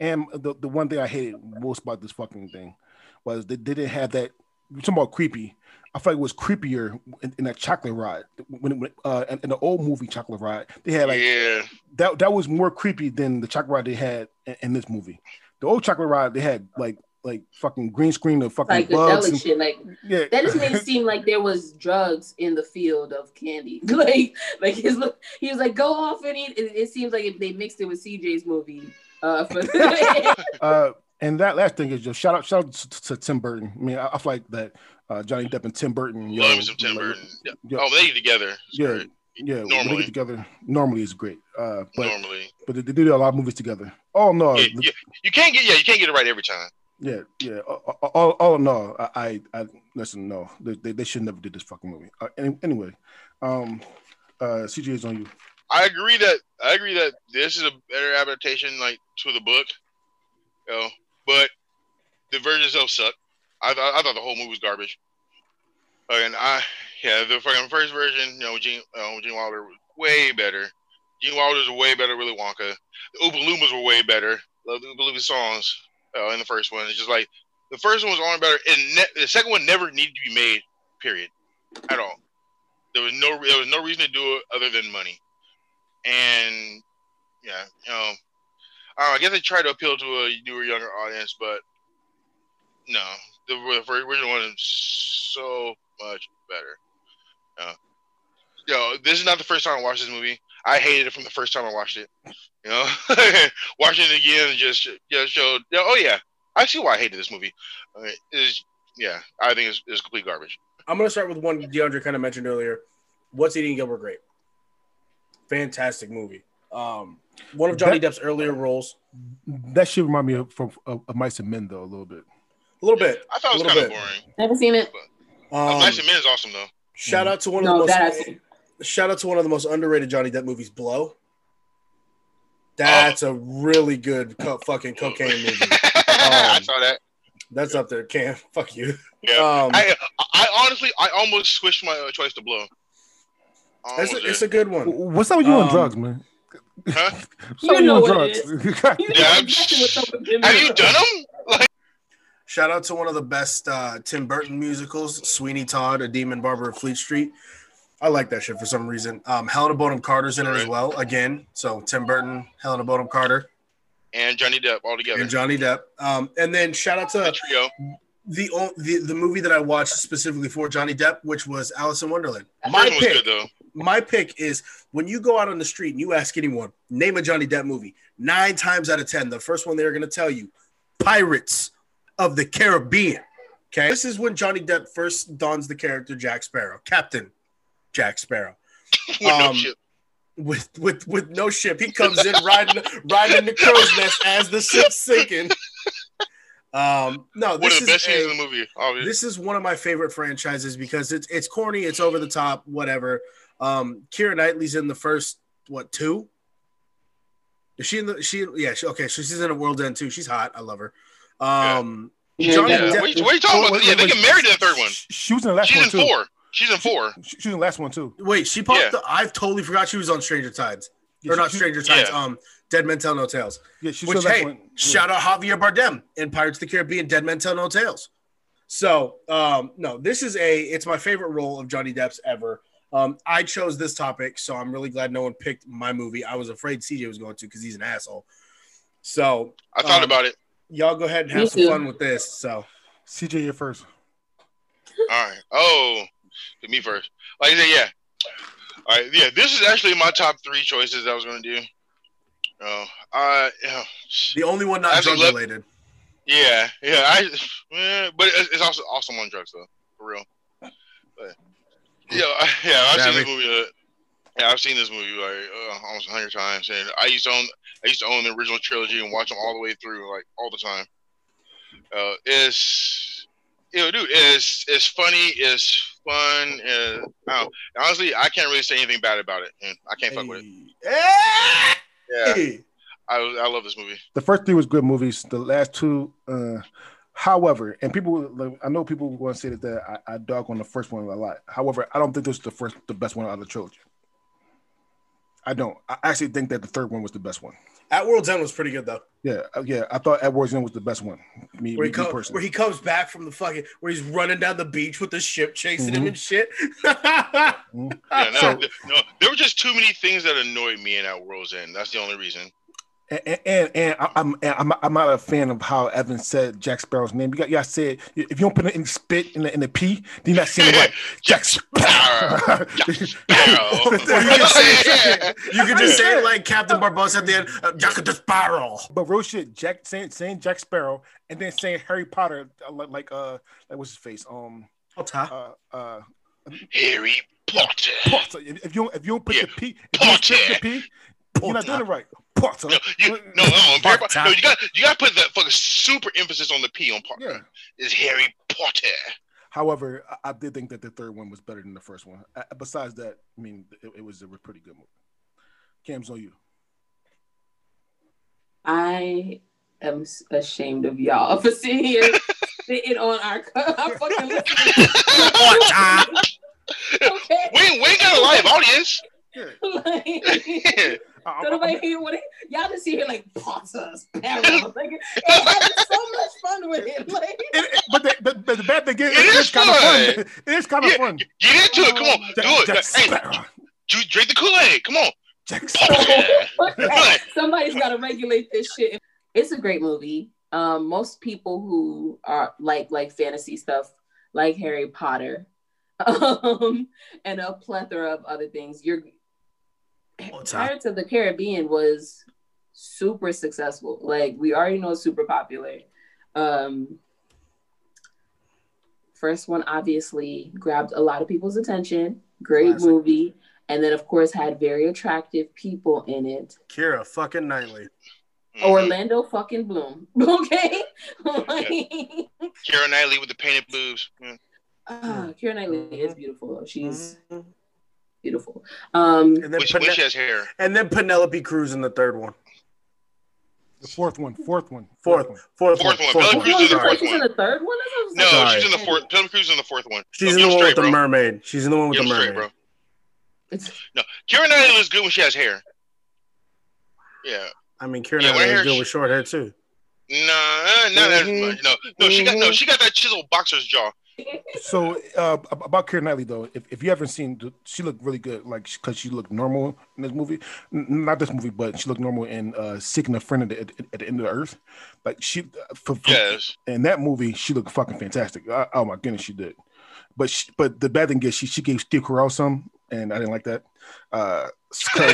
And the, the one thing I hated most about this fucking thing was they didn't have that. You're talking about creepy. I felt like it was creepier in, in that chocolate ride. When, when uh, in, in the old movie Chocolate Ride, they had like yeah, that. That was more creepy than the chocolate ride they had in, in this movie. The old chocolate ride they had like like fucking green screen of fucking bugs. And, shit. Like yeah, that just made it seem like there was drugs in the field of candy. like like his he was like, go off and eat. It, it seems like if they mixed it with CJ's movie. Uh, for, Uh, and that last thing is just shout out, shout out to, to Tim Burton. I mean, I, I feel like that uh, Johnny Depp and Tim Burton. yo, love some Tim like, Burton. Oh, they get together. It's yeah, great. Yeah, when they get together, normally it's great. Uh, but normally. but they, they do a lot of movies together. Oh no, Yeah, yeah, you can't get yeah, you can't get it right every time. yeah, yeah. All, all, all no, I, I, listen. No, they, they, should never did this fucking movie. Uh, any, anyway, um, uh, CJ is on you. I agree that I agree that this is a better adaptation, like to the book. You know, but the version itself sucked. I thought I thought the whole movie was garbage. And I, yeah, the fucking first version, you know, Gene, uh, Gene Wilder was way better. Gene Wilder's a way better Willy Wonka. The Oompa Loompas were way better. Love the Oompa Loompa songs uh, in the first one. It's just like the first one was only better, and ne- the second one never needed to be made. Period, at all. There was no there was no reason to do it other than money and yeah, you know, uh, I guess they tried to appeal to a newer, younger audience, but no, the, the first original one is so much better. Uh, you know, this is not the first time I watched this movie. I hated it from the first time I watched it. You know, watching it again just just showed. yeah, Oh yeah, I see why I hated this movie. Uh, is yeah, I think it's, it's complete garbage. I'm gonna start with one DeAndre kind of mentioned earlier. What's eating Gilbert Grape? Fantastic movie. Um, one of Johnny Depp's earlier roles. That should remind me of from of, of Mice and Men though a little bit. A little bit. I thought it was kind of boring. Never seen it. Um, Um, Mice and Men is awesome though. shout out to one of the that I've most seen. shout out to one of the most underrated Johnny Depp movies, Blow. That's a really good co- fucking cocaine movie. I Um, saw that. That's up there, Cam. Fuck you. Yeah. Um, I, I honestly, I almost switched my uh, choice to blow. It's, a, it's a good one. What's up with you on Um, drugs, man? Huh? You know what it drugs? You know Yeah, exactly what's up with Have you done them? Shout out to one of the best uh, Tim Burton musicals, Sweeney Todd, A Demon Barber of Fleet Street. I like that shit for some reason. Um, Helena Bonham Carter's in it as well. Again, so Tim Burton, Helena Bonham Carter, and Johnny Depp all together. and Johnny Depp. Um, and then shout out to the trio. the, the the movie that I watched specifically for Johnny Depp, which was Alice in Wonderland. My first one was pick, good though. my pick is when you go out on the street and you ask anyone, name a Johnny Depp movie. Nine times out of ten, the first one they're going to tell you, Pirates of the Caribbean. Okay, this is when Johnny Depp first dons the character Jack Sparrow, Captain Jack Sparrow, With Um, with with with no ship. He comes in riding riding the crow's nest as the ship's sinking. Um, no, One this of the is best scenes in the movie. Obviously. this is one of my favorite franchises because it's it's corny, it's over the top, whatever. Um, Keira Knightley's in the first what two? Is she in the she? Yeah, she, okay, so she's in a World End too. She's hot. I love her. Um, Yeah, Johnny yeah. Depp- What, what are you talking Wait, about? wait, yeah, they wait, get married in the third one. She, she was in the last She's one She's in too. four. She's in four. She, she was in the last one too. wait, she popped. Yeah. The, I totally forgot she was on Stranger Tides, Yeah, or not she- Stranger Tides. yeah. Um, Dead Men Tell No Tales. Yeah, she was Which in the last hey, one. Yeah. shout out Javier Bardem in Pirates of the Caribbean, Dead Men Tell No Tales. So, um, no, this is a it's my favorite role of Johnny Depp's ever. Um, I chose this topic, so I'm really glad no one picked my movie. I was afraid CJ was going to because he's an asshole. So, I thought Um, about it. Y'all go ahead and Me have some too. fun with this. So, CJ, you first. All right. Oh, me first. Like I said, yeah. All right. Yeah, this is actually my top three choices I was going to do. Oh, uh, yeah. the only one not As drug lep- related. Yeah, yeah. I, eh, but it's, it's also awesome on drugs though, for real. But, yeah, yeah. I've seen this movie. Uh, yeah, I've seen this movie like uh, almost a hundred times, and I used to own. I used to own the original trilogy and watch them all the way through, like all the time. Uh, it's, you know, dude, it's it's funny, it's fun. Uh, I honestly, I can't really say anything bad about it. And I can't fuck with it. Hey! Yeah, I I love this movie. The first three was good movies. The last two, uh, however, and people, like, I know people want to say that, that I, I dog on the first one a lot. However, I don't think this is the first, the best one out of the trilogy. I don't. I actually think that the third one was the best one. At World's End was pretty good though. Yeah, uh, yeah. I thought At World's End was the best one. Me, Where me, he, come, me personally. where he comes back from the fucking where he's running down the beach with the ship chasing him Mhm. and shit. Yeah, no, So- no, there were just too many things that annoyed me in At World's End. That's the only reason. And and, and I- I'm and I'm I'm not a fan of how Evan said Jack Sparrow's name. You got y'all said if you don't put it in spit in the in the P, then you're not saying it right. Jack Sparrow. Sparrow. Or you can say Yeah. you can just say it like Captain Barbossa at the end, uh, Jack the Sparrow. But real shit, Jack saying saying Jack Sparrow and then saying Harry Potter uh, like like uh like what's his face um Potter. uh uh Harry Potter. Potter. If, if you don't, if you don't put Yeah. the P, if you don't the P, you're not doing it right. Potter. No, you, no, no, Harry Potter. Potter. No, you got you got to put that fucking super emphasis on the P on Potter. Yeah. It's Harry Potter. However, I, I did think that the third one was better than the first one. Uh, besides that, I mean, it, it was a pretty good movie. Cam's on you. I am ashamed of y'all for sitting here sitting on our, our fucking listening. Okay. We, we got a live audience. Yeah. like, I- I- so nobody hear what it, y'all just see here like Potter, Sparrow. Like, and having so much fun with it. Like, It- it- but the, the, the, the bad thing is, It it is is kind of fun. fun. It is kind of Yeah. fun. Get into it. Come on. Oh, Do it. Jack Hey, Sparrow. ju- drink the Kool-Aid. Come on. Jack Sparrow. Somebody's got to regulate this shit. It's a great movie. Um, most people who are like like fantasy stuff, like Harry Potter, um, and a plethora of other things. You're Potter. Pirates of the Caribbean was super successful. Like we already know it's super popular. Um, first one obviously grabbed a lot of people's attention. Great Classic. movie. And then of course had very attractive people in it. Keira fucking Knightley. Mhm. Orlando fucking Bloom. Okay. like, Keira Knightley with the painted boobs. Mm. ah, Keira Knightley is beautiful. She's Mhm. Beautiful. Um And then, When she, when Pene- she has hair. and then Penelope Cruz in the third one. The fourth one. Fourth one. Fourth, one. fourth, Fourth one. one. Fourth Penelope one. Cruz is the fourth she's in one. the third one. That's what I was No, like, she's in the fourth. Penelope Cruz is in the fourth one. She's No, in the him one with straight, the bro. mermaid. She's in the one with Get the him straight, mermaid. bro. It's Keira Knightley looks good when she has hair. Yeah. I mean, Keira Yeah, Knightley her good hair- with short hair too. Nah, not as Mhm. much. No, no, she got no, she got that chiseled boxer's jaw. So uh, about Keira Knightley though, if, if you haven't seen, she looked really good, like because she looked normal in this movie. N- not this movie, but she looked normal in uh, Seeking a Friend at the, at, the End of the Earth. Like she, for, for, Yes. in that movie, she looked fucking fantastic. Uh, oh my goodness, she did. But she, but the bad thing is she she gave Steve Carell some, and I didn't like that. Uh, yeah,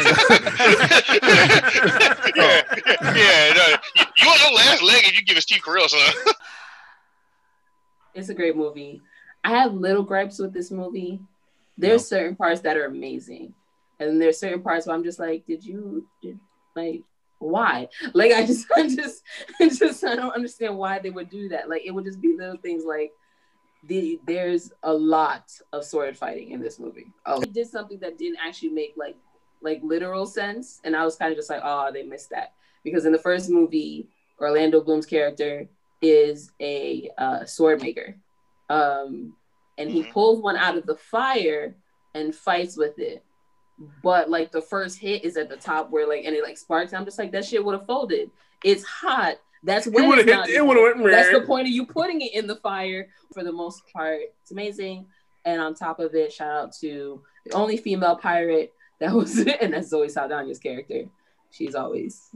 yeah. No, you, you on your last leg if you give it Steve Carell, son. it's a great movie. I have little gripes with this movie. There's certain parts that are amazing, and there's certain parts where I'm just like, did you did like why? Like I just I just I just I don't understand why they would do that. Like it would just be little things like the there's a lot of sword fighting in this movie. Oh, it did something that didn't actually make like like literal sense, and I was kind of just like, oh, they missed that because in the first movie, Orlando Bloom's character is a uh, sword maker, um, and he Mhm. pulls one out of the fire and fights with it. But like the first hit is at the top where like and it like sparks. I'm just like that shit would have folded. It's hot. That's It when would it's have not. It would have went. that's the point of you putting it in the fire for the most part. It's amazing. And on top of it, shout out to the only female pirate that was it, and that's Zoe Saldana's character. She's always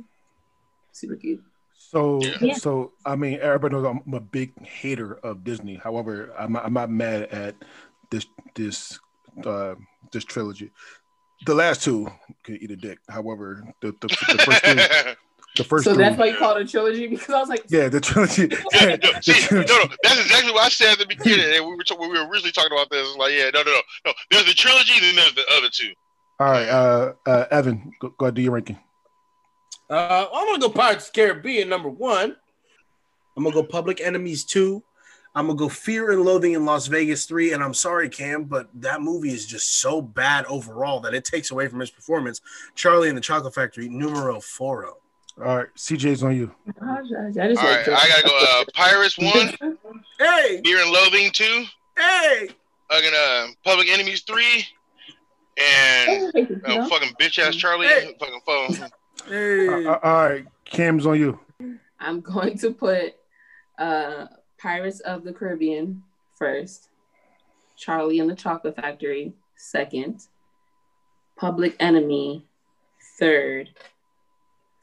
super cute. So, Yeah. so I mean, everybody knows I'm a big hater of Disney. However, I'm not, I'm not mad at this this uh, this trilogy. The last two could eat a dick. However, the the, the first three, the first So three, that's why you call it a trilogy because I was like, yeah, the trilogy. Yeah, no, the see, no, trilogy. no, that's exactly what I said at the beginning. And we were, t- when we were originally talking about this. Like, yeah, no, no, no, no. There's the trilogy, then there's the other two. All right, uh, uh, Evan, go, go ahead, do your ranking. Uh, I'm gonna go Pirates of the Caribbean number one. I'm gonna go Public Enemies two. I'm gonna go Fear and Loathing in Las Vegas three. And I'm sorry, Cam, but that movie is just so bad overall that it takes away from his performance. Charlie and the Chocolate Factory numero foro. All right, CJ's on you. gosh, I All right, I gotta go. Uh, Pirates one, Hey, Fear and Loathing two, hey. fucking uh, Public Enemies three, and uh, fucking bitch ass Charlie, Hey. fucking phone. Hey. Uh, uh, all right, Cam's on you. I'm going to put uh, Pirates of the Caribbean first, Charlie and the Chocolate Factory second, Public Enemy third,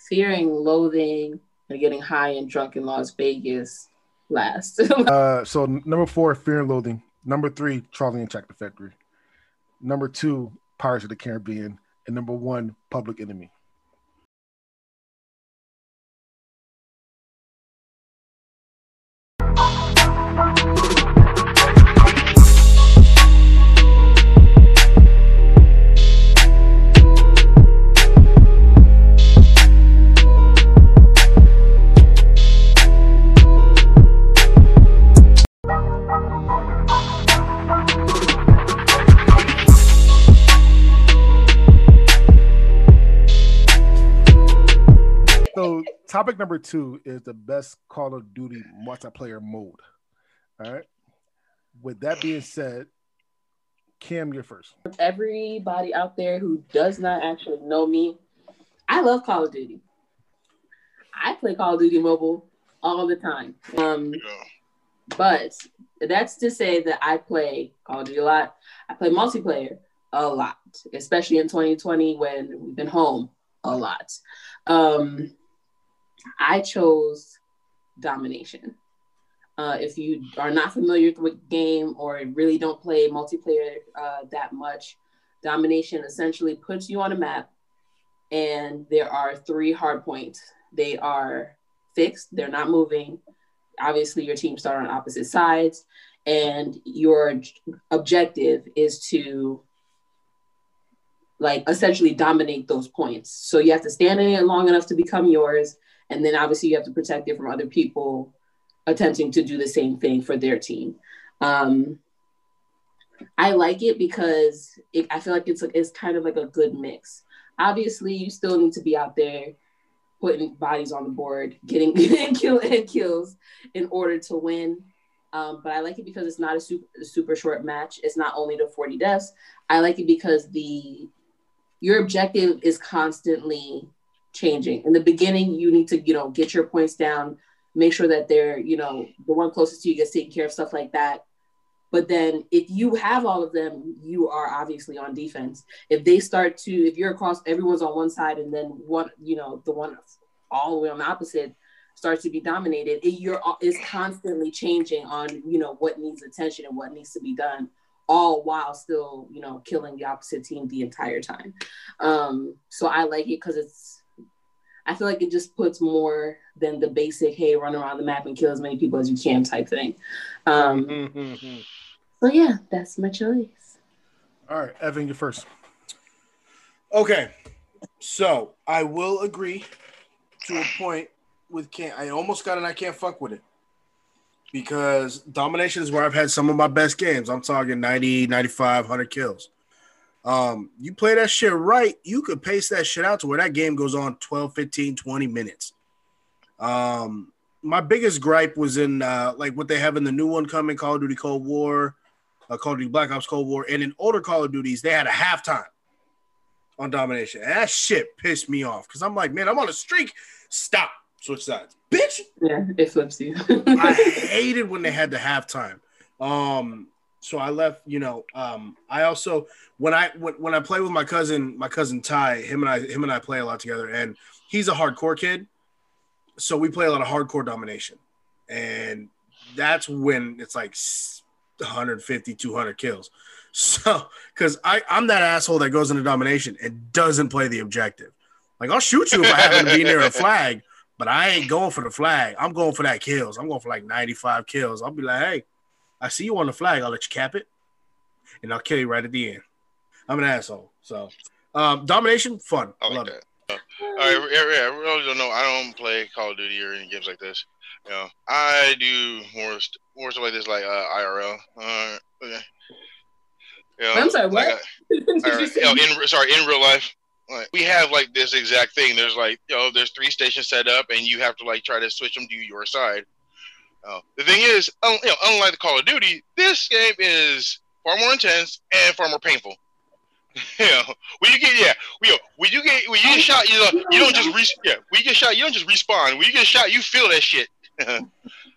Fearing, Loathing, and Getting High and Drunk in Las Vegas last. Uh, so number four, Fear and Loathing. Number three, Charlie and Chocolate Factory. Number two, Pirates of the Caribbean, and number one, Public Enemy. Topic number two is the best Call of Duty multiplayer mode. All right. With that being said, Cam, you're first. Everybody out there who does not actually know me, I love Call of Duty. I play Call of Duty Mobile all the time. Um, but that's to say that I play Call of Duty a lot. I play multiplayer a lot, especially in 2020 when we've been home a lot. Um, I chose domination. Uh, if you are not familiar with the game or really don't play multiplayer uh, that much, domination essentially puts you on a map, and there are three hard points. They are fixed; they're not moving. Obviously, your team start on opposite sides, and your objective is to like essentially dominate those points. So you have to stand in it long enough to become yours, and then obviously you have to protect it from other people attempting to do the same thing for their team. Um, I like it because it, I feel like it's it's kind of like a good mix. Obviously, you still need to be out there putting bodies on the board, getting, getting kill and kills in order to win. Um, but I like it because it's not a super, super short match. It's not only the 40 deaths. I like it because the your objective is constantly changing. In the beginning, you need to, you know, get your points down, make sure that they're, you know, the one closest to you gets taken care of, stuff like that. But then if you have all of them, you are obviously on defense. If they start to, if you're across, everyone's on one side and then one, you know, the one all the way on the opposite starts to be dominated, it, you're is constantly changing on, you know, what needs attention and what needs to be done all while still, you know, killing the opposite team the entire time. Um, so I like it because it's, I feel like it just puts more than the basic, hey, run around the map and kill as many people as you can type thing. Um, mm-hmm. So yeah, that's my choice. All right, Evan, you first. Okay, so I will agree to a point with can't. I almost got it. I can't fuck with it because domination is where I've had some of my best games. I'm talking 90, 95, 100 kills. Um, you play that shit right, you could pace that shit out to where that game goes on 12, 15, 20 minutes. Um, my biggest gripe was in uh, like what they have in the new one coming Call of Duty Cold War, uh, Call of Duty Black Ops Cold War, and in older Call of Duties, they had a halftime on domination. And that shit pissed me off because I'm like, man, I'm on a streak. Stop switch sides, bitch. Yeah, it flips you. I hated when they had the halftime. Um, so I left. You know, um, I also when I when, when I play with my cousin, my cousin Ty, him and I him and I play a lot together, and he's a hardcore kid, so we play a lot of hardcore domination, and that's when it's like 150 200 kills so because i i'm that asshole that goes into domination and doesn't play the objective like i'll shoot you if i happen to be near a flag but I ain't going for the flag. I'm going for that kills. I'm going for like 95 kills. I'll be like, hey, I see you on the flag. I'll let you cap it, and I'll kill you right at the end. I'm an asshole. So, um, domination, fun. I like Love that. It. Uh, I, I, really don't know. I don't play Call of Duty or any games like this. You know, I do more more stuff like this, like uh, IRL. Uh, okay. You know, I'm sorry. What? Like, uh, you know, in sorry, in real life. Like, we have like this exact thing. There's like you know, there's three stations set up, and you have to like try to switch them to your side. Uh, the thing is, un- you know, unlike the Call of Duty, this game is far more intense and far more painful. you know, when you get yeah, you when you get when you get shot, you know, you don't just re- yeah, when you get shot, you don't just respawn. When you get shot, you feel that shit. uh,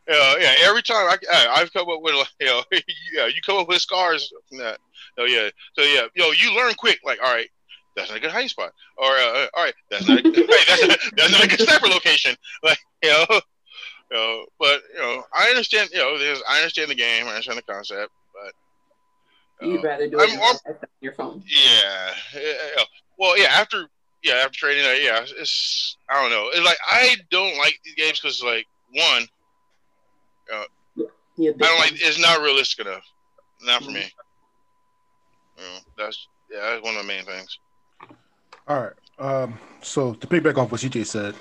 yeah, every time I, I have come up with you know, yeah, you come up with scars from that. Oh yeah, so yeah, know, you learn quick. Like, all right, that's not a good hiding spot. Or uh, all right, that's not a, right, that's, not, that's not a good sniper location. Like you know, you know, but you know, I understand. You know, there's I understand the game. I understand the concept, but you'd rather do it on your phone. Yeah, yeah, Well, yeah. After yeah, after trading, uh, yeah, it's I don't know. It's like I don't like these games because like one, uh, yeah, I don't like. It's not realistic enough. Not for mm-hmm. me. You know, that's yeah, that's one of the main things. All right. Um, so to piggyback off what CJ said,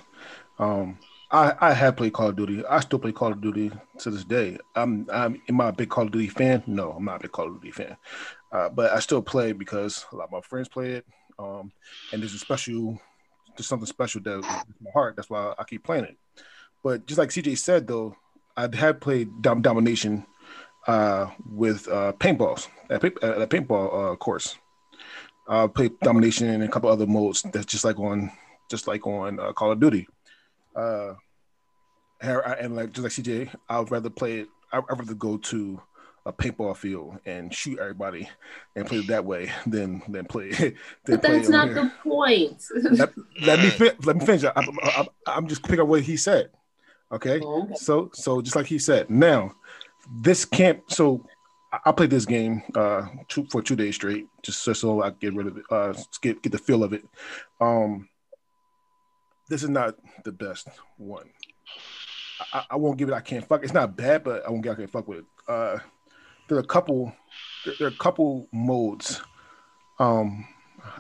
um, I, I have played Call of Duty. I still play Call of Duty to this day. I'm, I'm am I a big Call of Duty fan? No, I'm not a big Call of Duty fan. Uh, but I still play because a lot of my friends play it. Um, and there's a special just something special that my heart. That's why I keep playing it. But just like CJ said, though, I had played Dom- Domination uh, with uh, paintballs at, at a paintball uh, course. I played Domination and a couple other modes that's just like on just like on uh, Call of Duty. Uh, and like just like CJ, I'd rather play it. I'd rather go to a paintball field and shoot everybody and play it that way than than play. Than but that's play not the point. let, let me fin- let me finish. I, I, I'm just picking up what he said. Okay? Oh, okay. so so just like he said. Now this can't. So I, I played this game uh two, for two days straight, just so, so I get rid of it, uh, get get the feel of it. Um, this is not the best one. I, I won't give it. I can't fuck. It's not bad, but I won't get. I can't fuck with it. Uh, there are a couple. There, there are a couple modes. Um,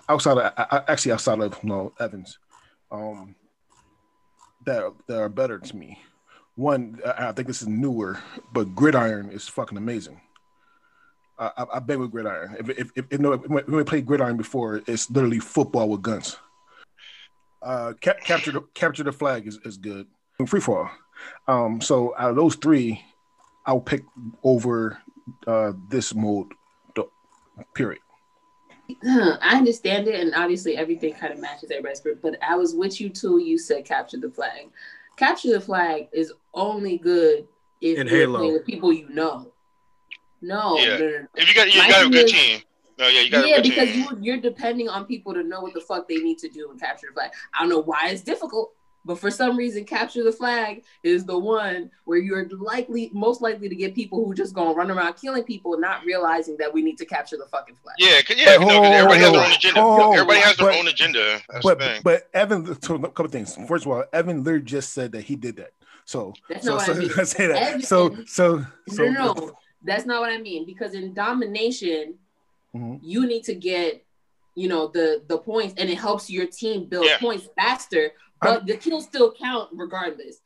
outside of I, actually outside of no Evans, um, that that are better to me. One, I think this is newer, but Gridiron is fucking amazing. I, I, I with Gridiron. If if, if, if when we played Gridiron before, it's literally football with guns. Uh, ca- capture the capture the flag is, is good. Free fall. Um, so out of those three, I'll pick over uh, this mode. th- Period. I understand it, and obviously everything kind of matches everybody's script. But I was with you too. You said capture the flag. Capture the flag is only good if In you're Halo. playing with people you know. No, Yeah. no, no, no. If you got you got a good is- team. No, yeah, you got yeah, because you you're depending on people to know what the fuck they need to do and capture the flag. I don't know why it's difficult, but for some reason, capture the flag is the one where you're likely most likely to get people who just gonna run around killing people, not realizing that we need to capture the fucking flag. Yeah, 'cause- yeah, But no, 'cause everybody has their own agenda. hold everybody has their But- own agenda. That's but the thing. but Evan, so a couple things. First of all, Evan literally just said that he did that. So That's so not so what I mean. say that. Evan- so so so no, no, that's not what I mean. Because in domination, Mhm. you need to get, you know, the the points, and it helps your team build Yeah. points faster. But the kills still count regardless.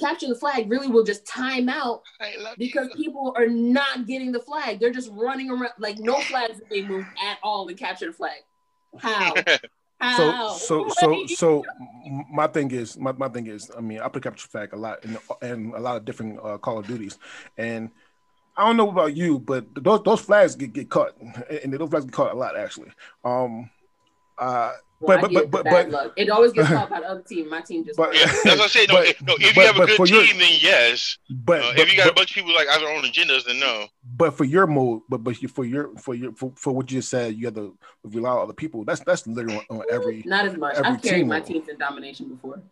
Capture the flag really will just time out because you. people are not getting the flag. They're just running around like no flags are being moved at all to capture the flag. How? so How? so so so m- my thing is my, my thing is I mean I play capture flag a lot in in a lot of different uh, Call of Duties and I don't know about you but those those flags get, get caught and those flags get caught a lot actually um uh Well, but- I but- but- but- It always gets caught by the other team. My team just. But- Yeah, that's what I say. No, But- if, no, if but- you have a good for your- team, then yes. but, Uh, but if you got a bunch of people like have their own agendas, then no. but for your mode, but but for your for your for, for what you just said, you have to rely on other people. That's that's literally on, on every. Not as much. I've carried team my will. teams in domination before.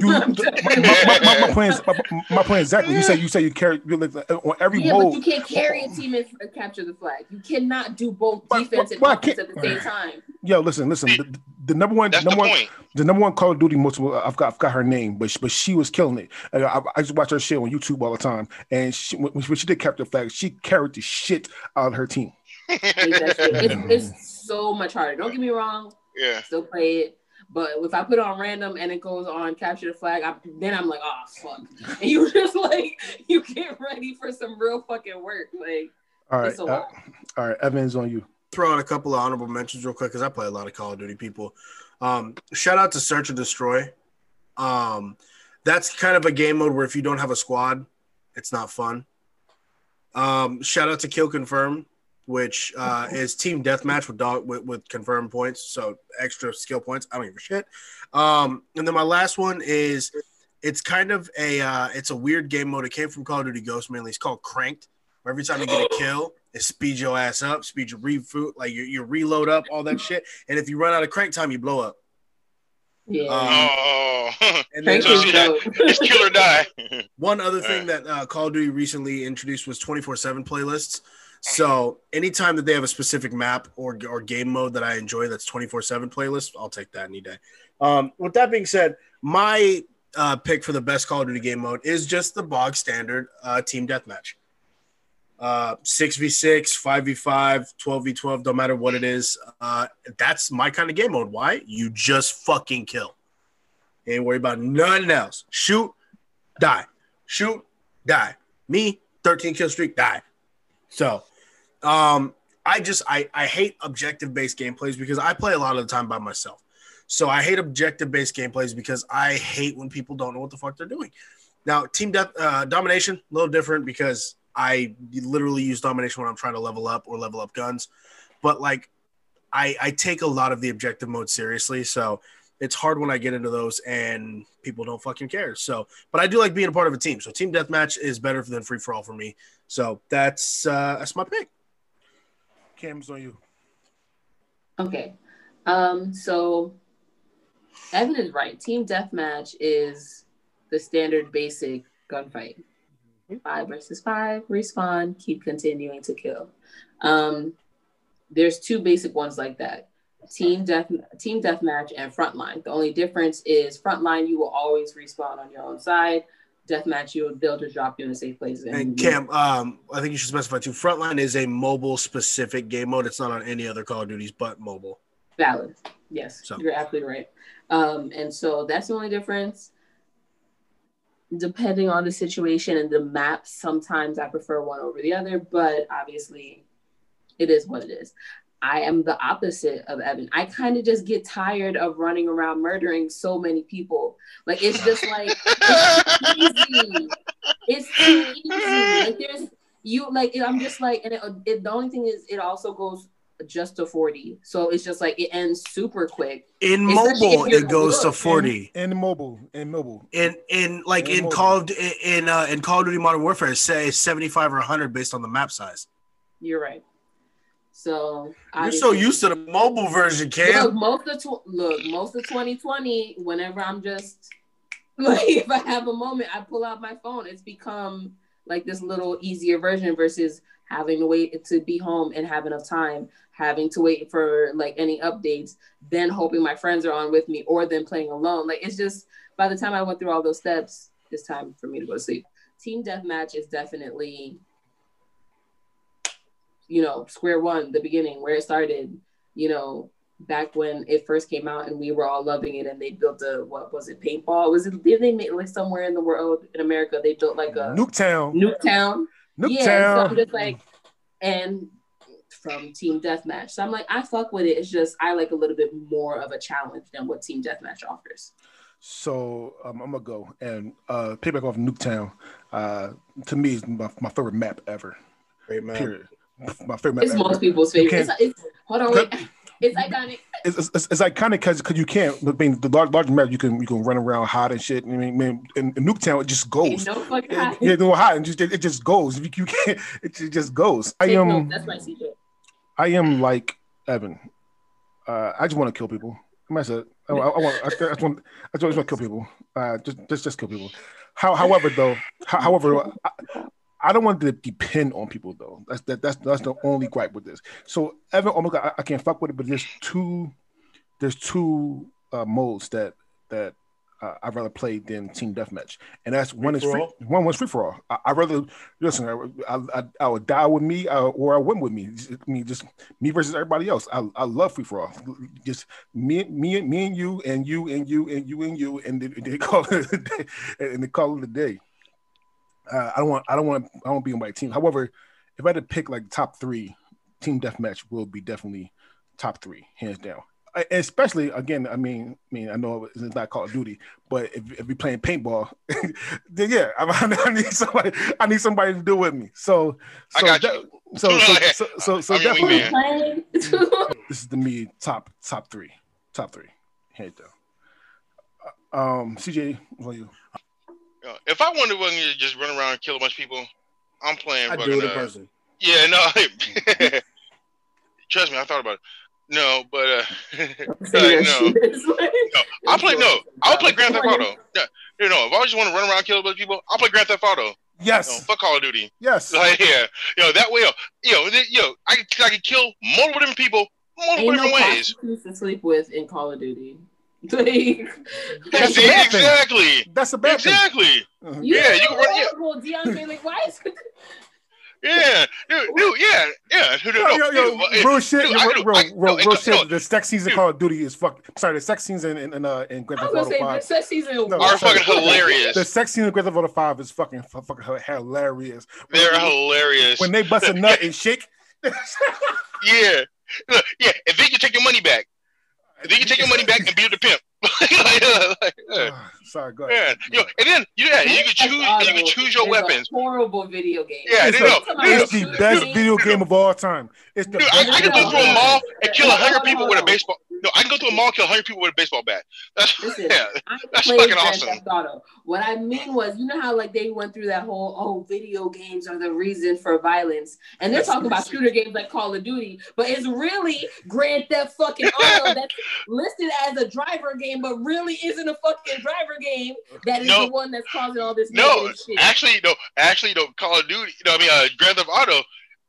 You, my, my, my, my point is my, my point exactly. You say you say you carry you live on every Yeah, but you can't carry a team and capture the flag. You cannot do both Why- defense and why offense can't- at the same time. Yo, listen, listen. The, the number one, That's the number one, the number one Call of Duty multiple. Uh, I've got, I've got her name, but she, but she was killing it. And I, I just watch her shit on YouTube all the time, and she, when, when she did capture the flag, she carried the shit out of her team. Like. It's, it's so much harder. Don't get me wrong. yeah. Still play it. But if I put on random and it goes on capture the flag, I, then I'm like, oh fuck. And you just like you get ready for some real fucking work. Like all right, it's a uh, all right, Evans on you. throw out a couple of honorable mentions real quick because I play a lot of Call of Duty people. Um, shout out to Search and Destroy. Um, that's kind of a game mode where if you don't have a squad, it's not fun. Um, shout out to Kill Confirm, which uh, is team deathmatch with dog with, with confirmed points, so extra skill points. I don't give a shit. Um, and then my last one is it's kind of a uh, it's a weird game mode. It came from Call of Duty Ghost mainly. It's called Cranked. Where every time you get a kill, it speeds your ass up, speeds your reboot, like you, you reload up, all that shit. And if you run out of crank time, you blow up. yeah. Um, Oh, And then Crank so is uh, see that- dope. it's kill or die. one other thing that uh, Call of Duty recently introduced was 24 7 playlists. So anytime that they have a specific map or, or game mode that I enjoy that's 24 7 playlist, I'll take that any day. Um, with that being said, my uh, pick for the best Call of Duty game mode is just the bog standard uh, team deathmatch. Uh, 6v6, 5v5, 12v12, don't matter what it is. Uh, that's my kind of game mode. Why? You just fucking kill. Ain't worry about nothing else. Shoot, die. Shoot, die. Me, 13 kill streak, die. So, um, I just I I hate objective based gameplays because I play a lot of the time by myself. So I hate objective based gameplays because I hate when people don't know what the fuck they're doing. Now, team death uh, domination a little different because I literally use domination when I'm trying to level up or level up guns, but like I I take a lot of the objective mode seriously, so it's hard when I get into those and people don't fucking care. So, but I do like being a part of a team. So, team deathmatch is better than free for all for me. So that's uh, that's my pick. Cam's on you. Okay. Um, so Evan is right. Team deathmatch is the standard basic gunfight. Five versus five, respawn, keep continuing to kill. Um, there's two basic ones like that. Team death team deathmatch and frontline. The only difference is frontline you will always respawn on your own side. Deathmatch you they'll just drop you in a safe place. And Cam, um, I think you should specify too. Frontline is a mobile specific game mode. It's not on any other Call of Duties but mobile. Valid. Yes, so. you're absolutely right. Um, and so that's the only difference. Depending on the situation and the map, sometimes I prefer one over the other, but obviously it is what it is. I am the opposite of Evan. I kind of just get tired of running around murdering so many people. Like it's just like it's easy. It's too easy. Like there's you like I'm just like and it, it, the only thing is it also goes just to 40. So it's just like it ends super quick. In mobile, it goes to 40. In, in, mobile, in mobile. In in like in, in Call of in uh in Call of Duty Modern Warfare, say 75 or 100 based on the map size. You're right. So you're so used to the mobile version, Cam. Look, most of tw- look, most of 2020, whenever I'm just like if I have a moment, I pull out my phone. It's become like this little easier version versus having to wait to be home and have enough time, having to wait for like any updates, then hoping my friends are on with me, or then playing alone. Like it's just by the time I went through all those steps, it's time for me to go to sleep. Team deathmatch is definitely you know, square one, the beginning, where it started, you know, back when it first came out and we were all loving it and they built a what was it paintball? Was it did they make like somewhere in the world in america they built like a nuketown. Nuketown? Nuketown. Yeah, so i'm just like and from team deathmatch. So i'm like i fuck with it. It's just i like a little bit more of a challenge than what team deathmatch offers. So um, i'm gonna go and uh payback off nuketown. Uh to me is my, my favorite map ever. Great map. period my favorite. It's most people's favorite. It's, it's, hold on, wait. It's iconic. It's, it's, it's iconic because you can't. I mean, the large large map you can you can run around hot and shit. I mean, in, in Nuketown it just goes. no fucking hot. Yeah, no hot and just it, it just goes. You, you can't. It just goes. I am. No, that's my secret. I am like Evan. Uh, I just want to kill people. I said, I, I, I, want. I, just want. I just want to kill people. Uh, just just just kill people. How, however, though, however, I don't want to depend on people though. That's that, that's that's the only gripe with this. So Evan, oh my god, I, I can't fuck with it. But there's two, there's two uh, modes that that uh, I'd rather play than team deathmatch, and that's free one is free, one was free for all. I, I rather listen. I, I, I would die with me uh, or I win with me. I mean, just me versus everybody else. I, I love free for all. Just me, me, me and you, and you and you and you and you, and they, they call it and they call it a day. Uh, I don't want I don't want I don't be on my team. However, if I had to pick like top three, team deathmatch will be definitely top three, hands down. I, especially again, I mean, I mean, I know it's not Call of Duty, but if, if we're playing paintball, then yeah, I, I, need somebody. I need somebody to do with me. So, so I got you. so, so, so, so, so definitely, this is the me top top three, top three, hands down. Uh, um, CJ, what are you? if I wanted one to just run around and kill a bunch of people, I'm playing. I do it in uh, person. Yeah, no. trust me, I thought about it. No, but uh, no, no. I'll play. No, I'll play Grand Theft Auto. Yeah, you know, if I just want to run around and kill a bunch of people, I'll play Grand Theft Auto. Yes. You know, fuck Call of Duty. Yes. Like, yeah. You know, that way, you know, you know, I can, I can kill multiple different people multiple Ain't different no ways. to sleep with in Call of Duty. Like, that's See, exactly. That's a bad exactly. thing. Uh-huh. You yeah, you can run. Yeah. DeAndre, like, why is Yeah, dude, dude, yeah, yeah. Dude, no, yo, yo, yo, real shit, dude, real, real, real, real shit. the sex scenes in Call of Duty is fuck. Sorry, the sex scenes in in, in, uh, in Grand Theft Auto Five. The sex scenes no, are fucking hilarious. The sex scene in Grand Theft Auto Five is fucking fucking hilarious. They're when, hilarious when they bust a nut and shake. yeah, yeah, and then you take your money back. Then you take your money back and beat the pimp. like, uh, like, uh, Sorry, go ahead. yeah. Yo, and then yeah, you can choose. You can choose your weapons. horrible video game. Yeah, It's, no, a- no, it's the best video game of all time. It's the Dude, best I, I can go through a mall and kill Hold hundred people with a baseball. No, I can go to a mall and kill hundred people with a baseball bat. That's Listen, yeah. That's fucking awesome. What I mean was, you know how like they went through that whole oh, video games are the reason for violence, and they're talking about shooter games like Call of Duty, but it's really Grand Theft fucking Auto that's listed as a driver game, but really isn't a fucking driver game. That is No. the one that's causing all this No, negative shit. actually, no, actually, no. Call of Duty. No, I mean, uh, Grand Theft Auto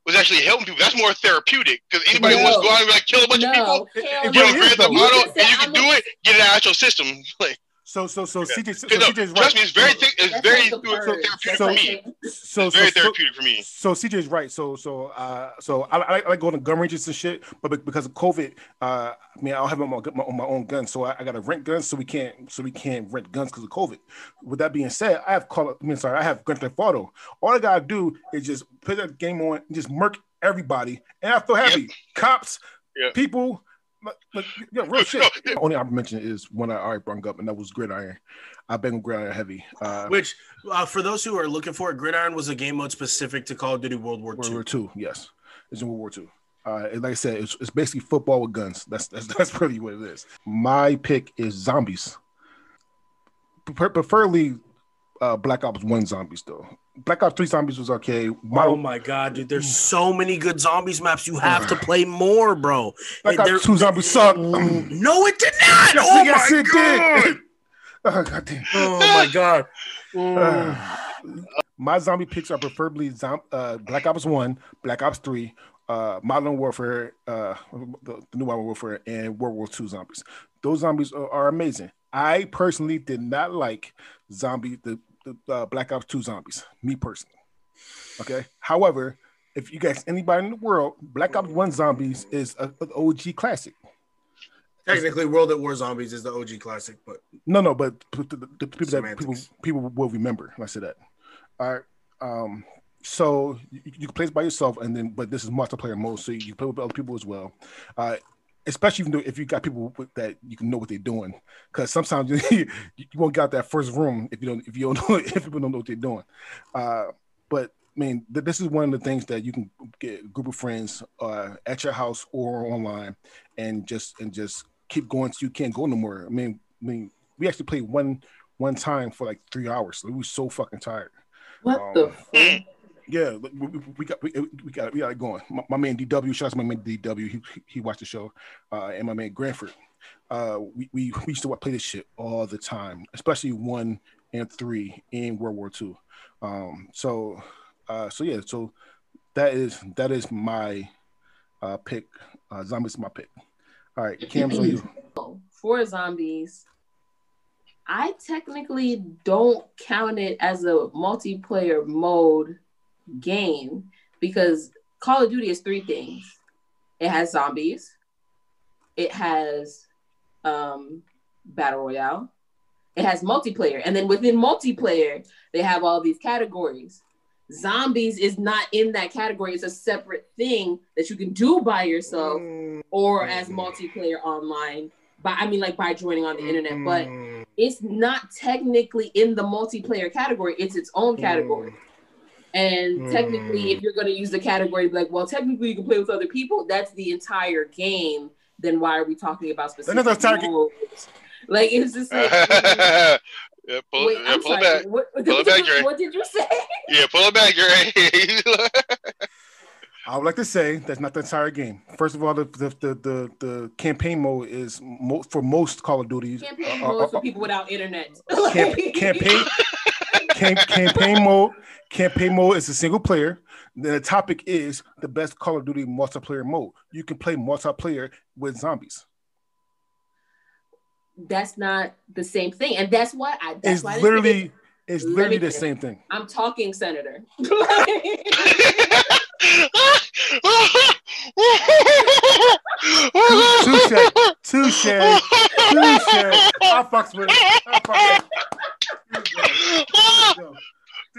was actually helping people. That's more therapeutic because anybody No. wants to go out and like kill a bunch of people. no, hell Get no. on Grand Theft though. You Auto and you can I'm do a- it. Get it out of your system. Like, So, so, so, Yeah. CJ, so no, CJ's trust right. me, it's very, thi- it's That's very like the purge. therapeutic That's for so- me. So, It's very so, so, therapeutic for me. So CJ's right. So so uh so I, I, like- I like going to gun ranges and shit, but because of COVID, uh I mean I don't have my, my, my own gun, so I, I got to rent guns, so we can't so we can't rent guns because of COVID. With that being said, I have call I mean sorry, I have Grand Theft Auto. All I gotta do is just put that game on, and just murk everybody, and I feel happy. Cops, Yep. people. Like, like, yeah, real shit. No, only I mentioned is one I already brought up, and that was Gridiron. I've been with Gridiron heavy. Uh, Which, uh, for those who are looking for it, Gridiron was a game mode specific to Call of Duty World War World II. War Two, yes, it's in World War Two. Uh, like I said, it's, it's basically football with guns. That's that's that's really what it is. My pick is zombies, Prefer- preferably uh, Black Ops One zombies though. Black Ops Three zombies was okay. My, Oh my god, dude! There's so many good zombies maps. You have to play more, bro. Black They're- Ops Two zombies suck. No, it did not. Yes, oh yes, my it god. did. oh god damn. Oh my god. Uh, my zombie picks are preferably zom- uh, Black Ops One, Black Ops Three, uh, Modern Warfare, uh, the, the new Modern Warfare, and World War Two zombies. Those zombies are, are amazing. I personally did not like zombie the, the uh, Black Ops Two zombies. Me personally. Okay. However, if you guys anybody in the world, Black Ops One zombies is a, an OG classic. Technically, World at War Zombies is the OG classic, but No, no, but the, the people that people people will remember. I said that. All right. Um. So you, you can play this by yourself, and then but this is multiplayer mode, so you can play with other people as well. Uh, especially if you, if you got people with that you can know what they're doing, because sometimes you, you won't get out that first room if you don't if you don't know if people don't know what they're doing. Uh, but I mean, th- this is one of the things that you can get a group of friends uh, at your house or online, and just and just keep going so you can't go no more. I mean, I mean, we actually played one one time for like three hours. We were so fucking tired. What Um, the fuck? Yeah, we, we, got we, we got we got it going. My, my man DW, shout out to my man DW. He he watched the show, uh, and my man Granford. Uh, we, we we used to play this shit all the time, especially one and three in World War II. Um, so uh, so yeah, so that is that is my uh pick. Uh, zombies my pick. All right, Cam's on you. for zombies, I technically don't count it as a multiplayer mode game because Call of Duty is three things. It has zombies, it has um, battle royale, it has multiplayer, and then within multiplayer, they have all these categories. Zombies is not in that category. It's a separate thing that you can do by yourself mm. or mm-hmm. as multiplayer online. By I mean like by joining on the internet, but mm. it's not technically in the multiplayer category. It's its own category. Mm. And technically, if you're going to use the category, like, well, technically you can play with other people. That's the entire game. Then why are we talking about specific Another target. Like it's just like, yeah, pull, wait, yeah, pull it back. What, what, Pull it did back, you- Dre. what did you say? Yeah, pull it back, Dre. I would like to say that's not the entire game. First of all, the the the, the, the campaign mode is mo- for most Call of Duty. Campaign uh, uh, for uh, people without internet. camp- campaign cam- campaign mode campaign mode is a single player. Then the topic is the best Call of Duty multiplayer mode. You can play multiplayer with zombies. That's not the same thing, and that's why I. That's It's why this nigga- literally it's literally the same thing. I'm talking, Senator. Touche, touche, touche. I fucks with it. I fucks with it. There you go. There you go.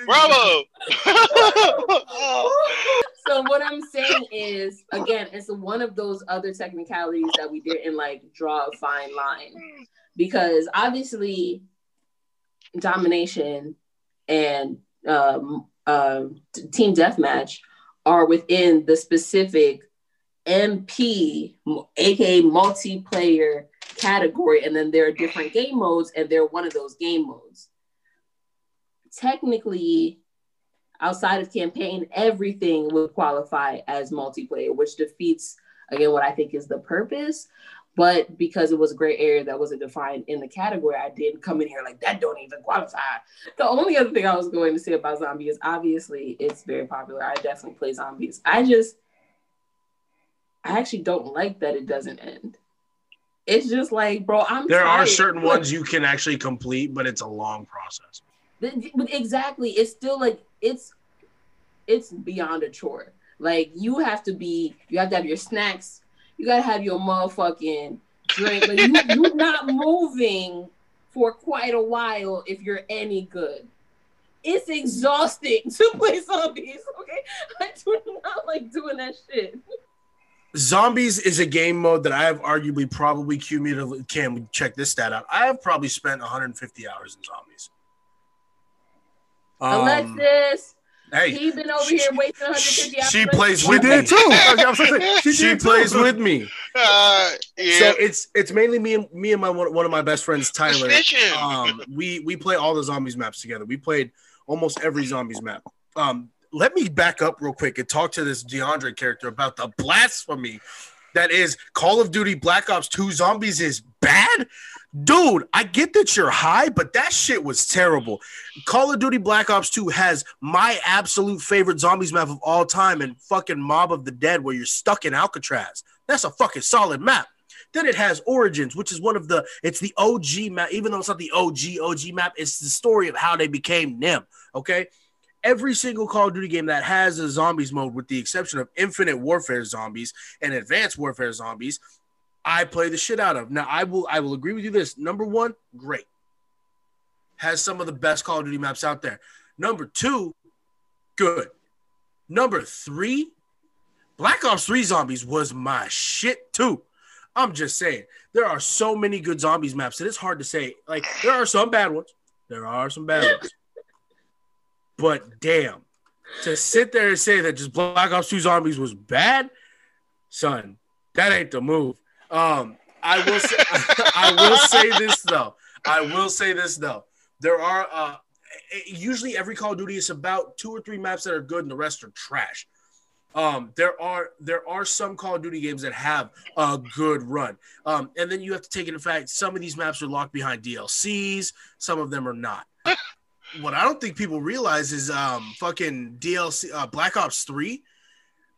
Bravo. so what I'm saying is, again, it's one of those other technicalities that we didn't like draw a fine line because obviously domination and um, uh, team deathmatch are within the specific MP, aka multiplayer category, and then there are different game modes, and they're one of those game modes. Technically, outside of campaign, everything would qualify as multiplayer, which defeats again what I think is the purpose. But because it was a gray area that wasn't defined in the category, I didn't come in here like that don't even qualify. The only other thing I was going to say about zombie is obviously it's very popular. I definitely play zombies. I just I actually don't like that it doesn't end. It's just like, bro, I'm There tired. are certain ones you can actually complete, but it's a long process. exactly it's still like it's it's beyond a chore. Like you have to be you have to have your snacks. You gotta have your motherfucking drink. Like you, you're not moving for quite a while if you're any good. It's exhausting to play zombies okay? I do not like doing that shit Zombies is a game mode that I have arguably probably cumulatively. Can we check this stat out? I have probably spent 150 hours in zombies. Um, alexis hey, he been over she- here wasting 150 hours she plays She with did me. too. Okay, I'm saying, she She did too. plays with me. Uh, yeah. So it's it's mainly me and me and my one, one of my best friends Tyler. Um, we we play all the zombies maps together. We played almost every zombies map. Um, let me back up real quick and talk to this DeAndre character about the blasphemy that is Call of Duty Black Ops 2 Zombies is bad. Dude, I get that you're high, but that shit was terrible. Call of Duty Black Ops 2 has my absolute favorite zombies map of all time and fucking Mob of the Dead where you're stuck in Alcatraz. That's a fucking solid map. Then it has Origins, which is one of the it's the OG map, even though it's not the OG OG map, it's the story of how they became NIM. Okay. Every single Call of Duty game that has a zombies mode, with the exception of Infinite Warfare zombies and Advanced Warfare zombies, I play the shit out of. Now I will I will agree with you this. Number one, great. Has some of the best Call of Duty maps out there. Number two, good. Number three, Black Ops 3 Zombies was my shit too. I'm just saying, there are so many good zombies maps that it's hard to say. Like, there are some bad ones. There are some bad ones. But damn, to sit there and say that just Black Ops 2 Zombies was bad, son, that ain't the move. Um, I will say, I will say this though. I will say this though. There are uh usually every Call of Duty is about two or three maps that are good and the rest are trash. Um, there are there are some Call of Duty games that have a good run, um, and then you have to take into fact some of these maps are locked behind DLCs, some of them are not. What I don't think people realize is um, fucking DLC uh, Black Ops Three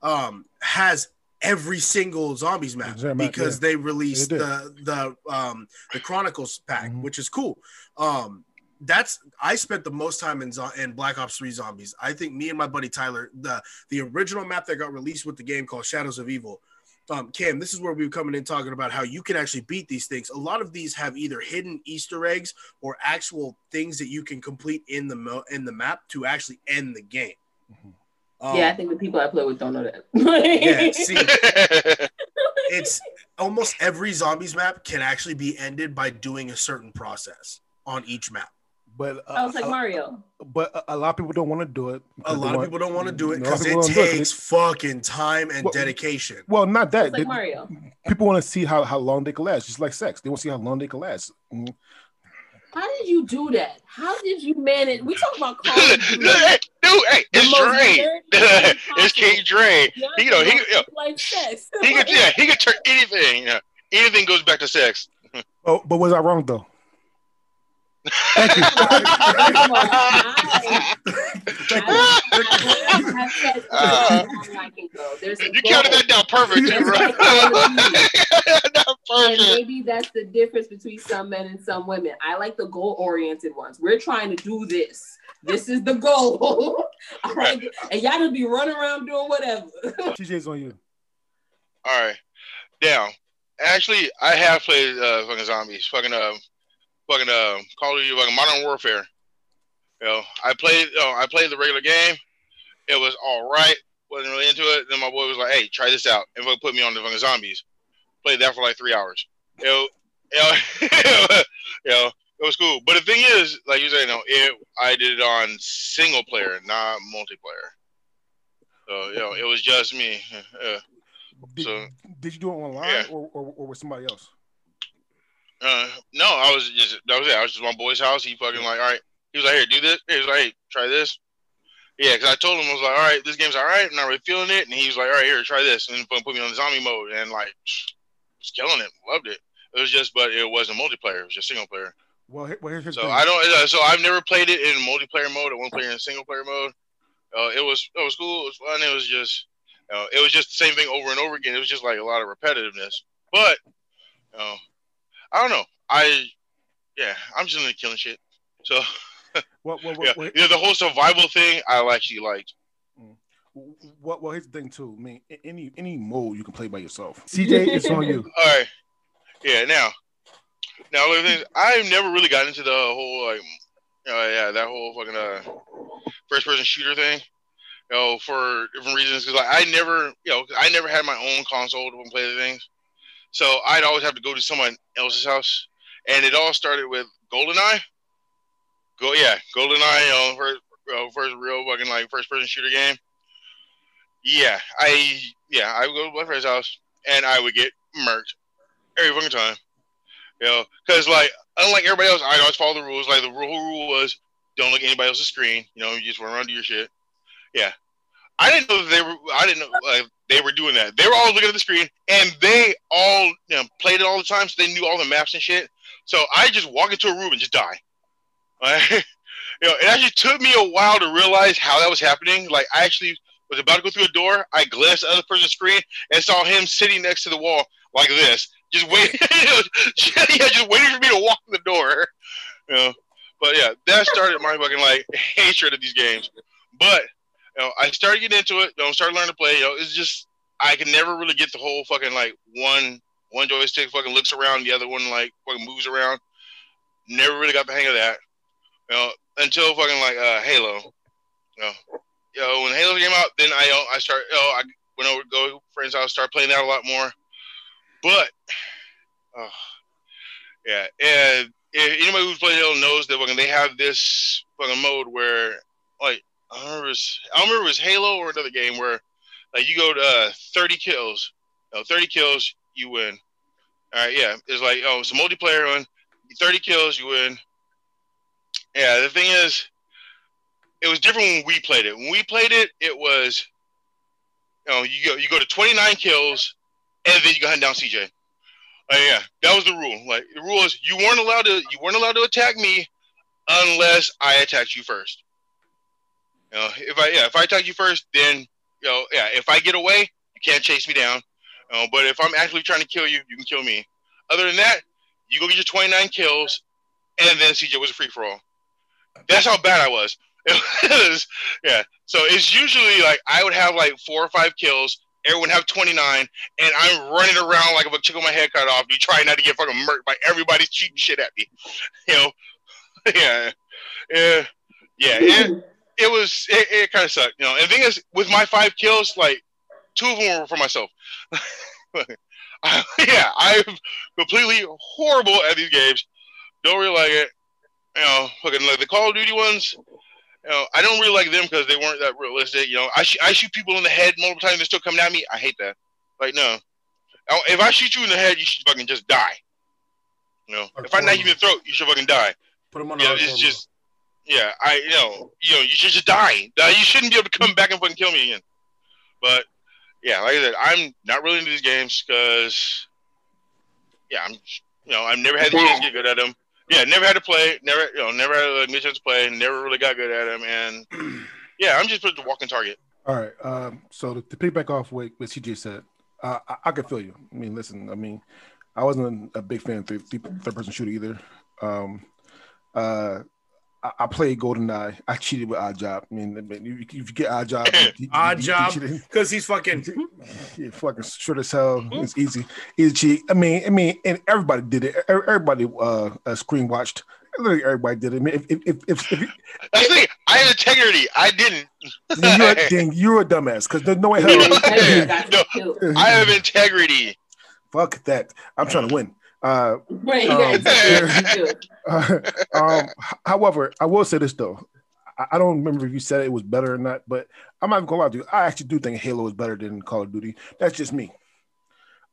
um, has every single zombies map Exact map, because yeah. they released They the the um, the Chronicles pack, Mhm. which is cool. Um, that's I spent the most time in in Black Ops 3 Zombies. I think me and my buddy Tyler, the the original map that got released with the game called Shadows of Evil. Um, Cam, this is where we were coming in talking about how you can actually beat these things. A lot of these have either hidden Easter eggs or actual things that you can complete in the mo- in the map to actually end the game. Um, yeah, I think the people I play with don't know that. yeah. See, it's almost every zombies map can actually be ended by doing a certain process on each map. But uh, I was like Mario. but a- a lot of people don't want to do it. A because they lot of want- people don't want to do it because it people don't do it 'cause takes they- fucking time and Well- dedication. Well, not that. It's like They- Mario. people want to see how, how long they can last, just like sex. They want to see how long they can last. Mhm. How did you do that? How did you manage? We talk about Call Dude, of Duty. hey, it's most Dre. it's King possible. Dre. You know, he, it's yeah, like sex. he could, yeah, he could turn anything. Yeah. Anything goes back to sex. Oh, but was I wrong though? Thank you. You counted that down perfect, too, bro. Not And perfect. maybe that's the difference between some men and some women. I like the goal oriented ones. We're trying to do this. This is the goal. All right. And y'all just be running around doing whatever. TJ's on you. All right. Now, actually, I have played uh, fucking zombies, fucking uh, fucking uh, Call of Duty, fucking Modern Warfare. You know, I played, uh, I played the regular game. It was all right. wasn't really into it. Then my boy was like, "Hey, try this out," and fucking put me on the fucking zombies. Played that for like three hours. You know, you know, you know, it was cool. But the thing is, like you said, you know, it I did it on single player, not multiplayer. So you know, it was just me. Yeah. Did, So- did you do it online Yeah. or, or, or with somebody else? Uh, no, I was just that was it. I was just my boy's house. He fucking like, all right. He was like, here, do this. He was like, hey, try this. Yeah, because I told him I was like, all right, this game's all right. I'm not really feeling it. And he was like, all right, here, try this, and fucking put me on the zombie mode, and like, just killing it. Loved it. It was just, but it wasn't multiplayer. It was just single player. Well, here- well here's So thing. I don't. uh, So I've never played it in multiplayer mode. I won't play it in single player mode. Uh, it was it was cool. It was fun. It was just you know, it was just the same thing over and over again. It was just like a lot of repetitiveness. But you know, I don't know. I yeah, I'm just into killing shit. So well, well, well, yeah, well, yeah, the whole survival thing I actually liked. well, well, here's the thing too. I mean, any any mode you can play by yourself. CJ, it's on you. All right. Yeah. Now, now the thing is, I've never really got into the whole like, uh, yeah, that whole fucking uh, first person shooter thing. You know, for different reasons, because like, I never, you know, I never had my own console to play the things, so I'd always have to go to someone else's house, and it all started with GoldenEye. Go, yeah, GoldenEye, know, first, you first real fucking like first person shooter game. Yeah, I, yeah, I would go to my friend's house, and I would get murked every fucking time. You know, because like unlike everybody else, I always follow the rules. Like the rule rule was don't look at anybody else's screen. You know, you just run around do your shit. Yeah, I didn't know they were. I didn't know like they were doing that. They were all looking at the screen, and they all you know, played it all the time, so they knew all the maps and shit. So I just walk into a room and just die. Like, you know, it actually took me a while to realize how that was happening. Like I actually was about to go through a door. I glanced at the other person's screen and saw him sitting next to the wall like this, just waiting, yeah, just waiting for me to walk in the door. You know, but yeah, that started my fucking like hatred of these games. But you know, I started getting into it. You know, started learning to play. You know, it's just I can never really get the whole fucking like one one joystick fucking looks around, the other one like fucking moves around. Never really got the hang of that. You know, until fucking like uh Halo. You know, you know when Halo came out, then I uh, I start you know, I went over to go friends' house, start playing that a lot more. But, oh, yeah, and if anybody who's played Halo knows that fucking they have this fucking mode where, like, I remember, it was, I remember it was Halo or another game where, like, you go to uh, 30 kills, you know, 30 kills, you win. All right, yeah, it's like, oh, it's a multiplayer one, 30 kills, you win. Yeah, the thing is, it was different when we played it. When we played it, it was, you know, you go you go to 29 kills, and then you go hunt down CJ. Uh, yeah, that was the rule. Like the rule is you weren't allowed to you weren't allowed to attack me unless I attacked you first. You know, if I yeah if I attack you first, then you know yeah if I get away, you can't chase me down. You know, but if I'm actually trying to kill you, you can kill me. Other than that, you go get your 29 kills, and then CJ was a free for all. That's how bad I was. Was yeah. So it's usually like I would have like four or five kills. Everyone have 29, and I'm running around like if a chick with my head cut off. You try not to get fucking murked by everybody shooting shit at me. You know, yeah, yeah, yeah. It, it was it, it kind of sucked, you know. And the thing is, with my five kills, like two of them were for myself. I, yeah, I'm completely horrible at these games. Don't really like it. You know, fucking like the Call of Duty ones. You know, I don't really like them because they weren't that realistic. You know, I, sh- I shoot people in the head multiple times, they're still coming at me. I hate that. Like, no. Oh, If I shoot you in the head, you should fucking just die. You know, if I knife you in the throat, you should fucking die. Put them on Yeah, it's just, yeah, I, you know, you know, you should just die. Uh, You shouldn't be able to come back and fucking kill me again. But yeah, like I said, I'm not really into these games because, yeah, I'm, you know, I've never had the chance to get good at them. Yeah, never had to play, never, you know, never had a chance to play, never really got good at them, and yeah, I'm just put the walking target. All right. Um, so to, to piggyback off what, what CJ said, uh, I, I could feel you. I mean, listen, I mean, I wasn't a big fan of third, third person shooter either. Um, uh, I, I played GoldenEye. I cheated with Oddjob. I mean, I mean, you, if you get Oddjob, Oddjob. because he's fucking. Yeah, fucking short as hell. It's easy, easy cheat. I mean, I mean, and everybody did it. Everybody uh, uh screen watched Literally everybody did it. I mean, if if if, if, if That's the thing. I had integrity. I didn't. then you're a, then you're a dumbass because there's no way hell. No. I have integrity. Fuck that. I'm trying to win. Uh, Right, Um, got you uh, um, however, I will say this though. I, I don't remember if you said it was better or not, but I'm not even gonna lie to you. I actually do think Halo is better than Call of Duty. That's just me.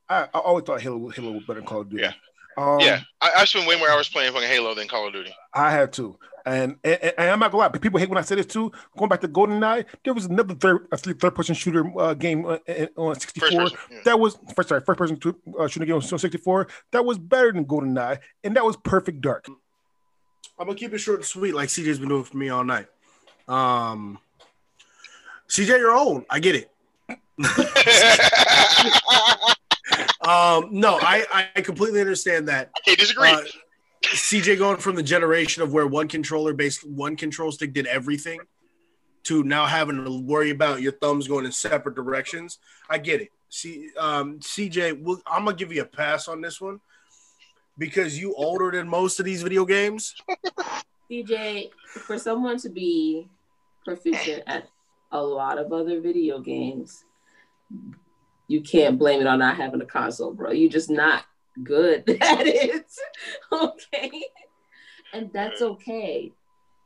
I, I always thought Halo Halo was better than Call of Duty. Yeah. Um, yeah, I, I spent way more hours playing fucking Halo than Call of Duty. I had to. And, and, and I'm not gonna lie, but people hate when I say this too. Going back to GoldenEye, there was another third third person shooter uh, game uh, uh, on 64. First person. yeah. That was first sorry, first person to, uh, shooting game on 64. That was better than GoldenEye, and that was Perfect Dark. I'm gonna keep it short and sweet, like CJ's been doing for me all night. Um, CJ, you're old. I get it. Um, no, I I completely understand that. I can't disagree. Uh, CJ going from the generation of where one controller based one control stick did everything to now having to worry about your thumbs going in separate directions. I get it. See, um, CJ, we'll, I'm gonna give you a pass on this one because you older than most of these video games. DJ, for someone to be proficient at a lot of other video games, you can't blame it on not having a console, bro. You're just not good at it. okay. And that's okay.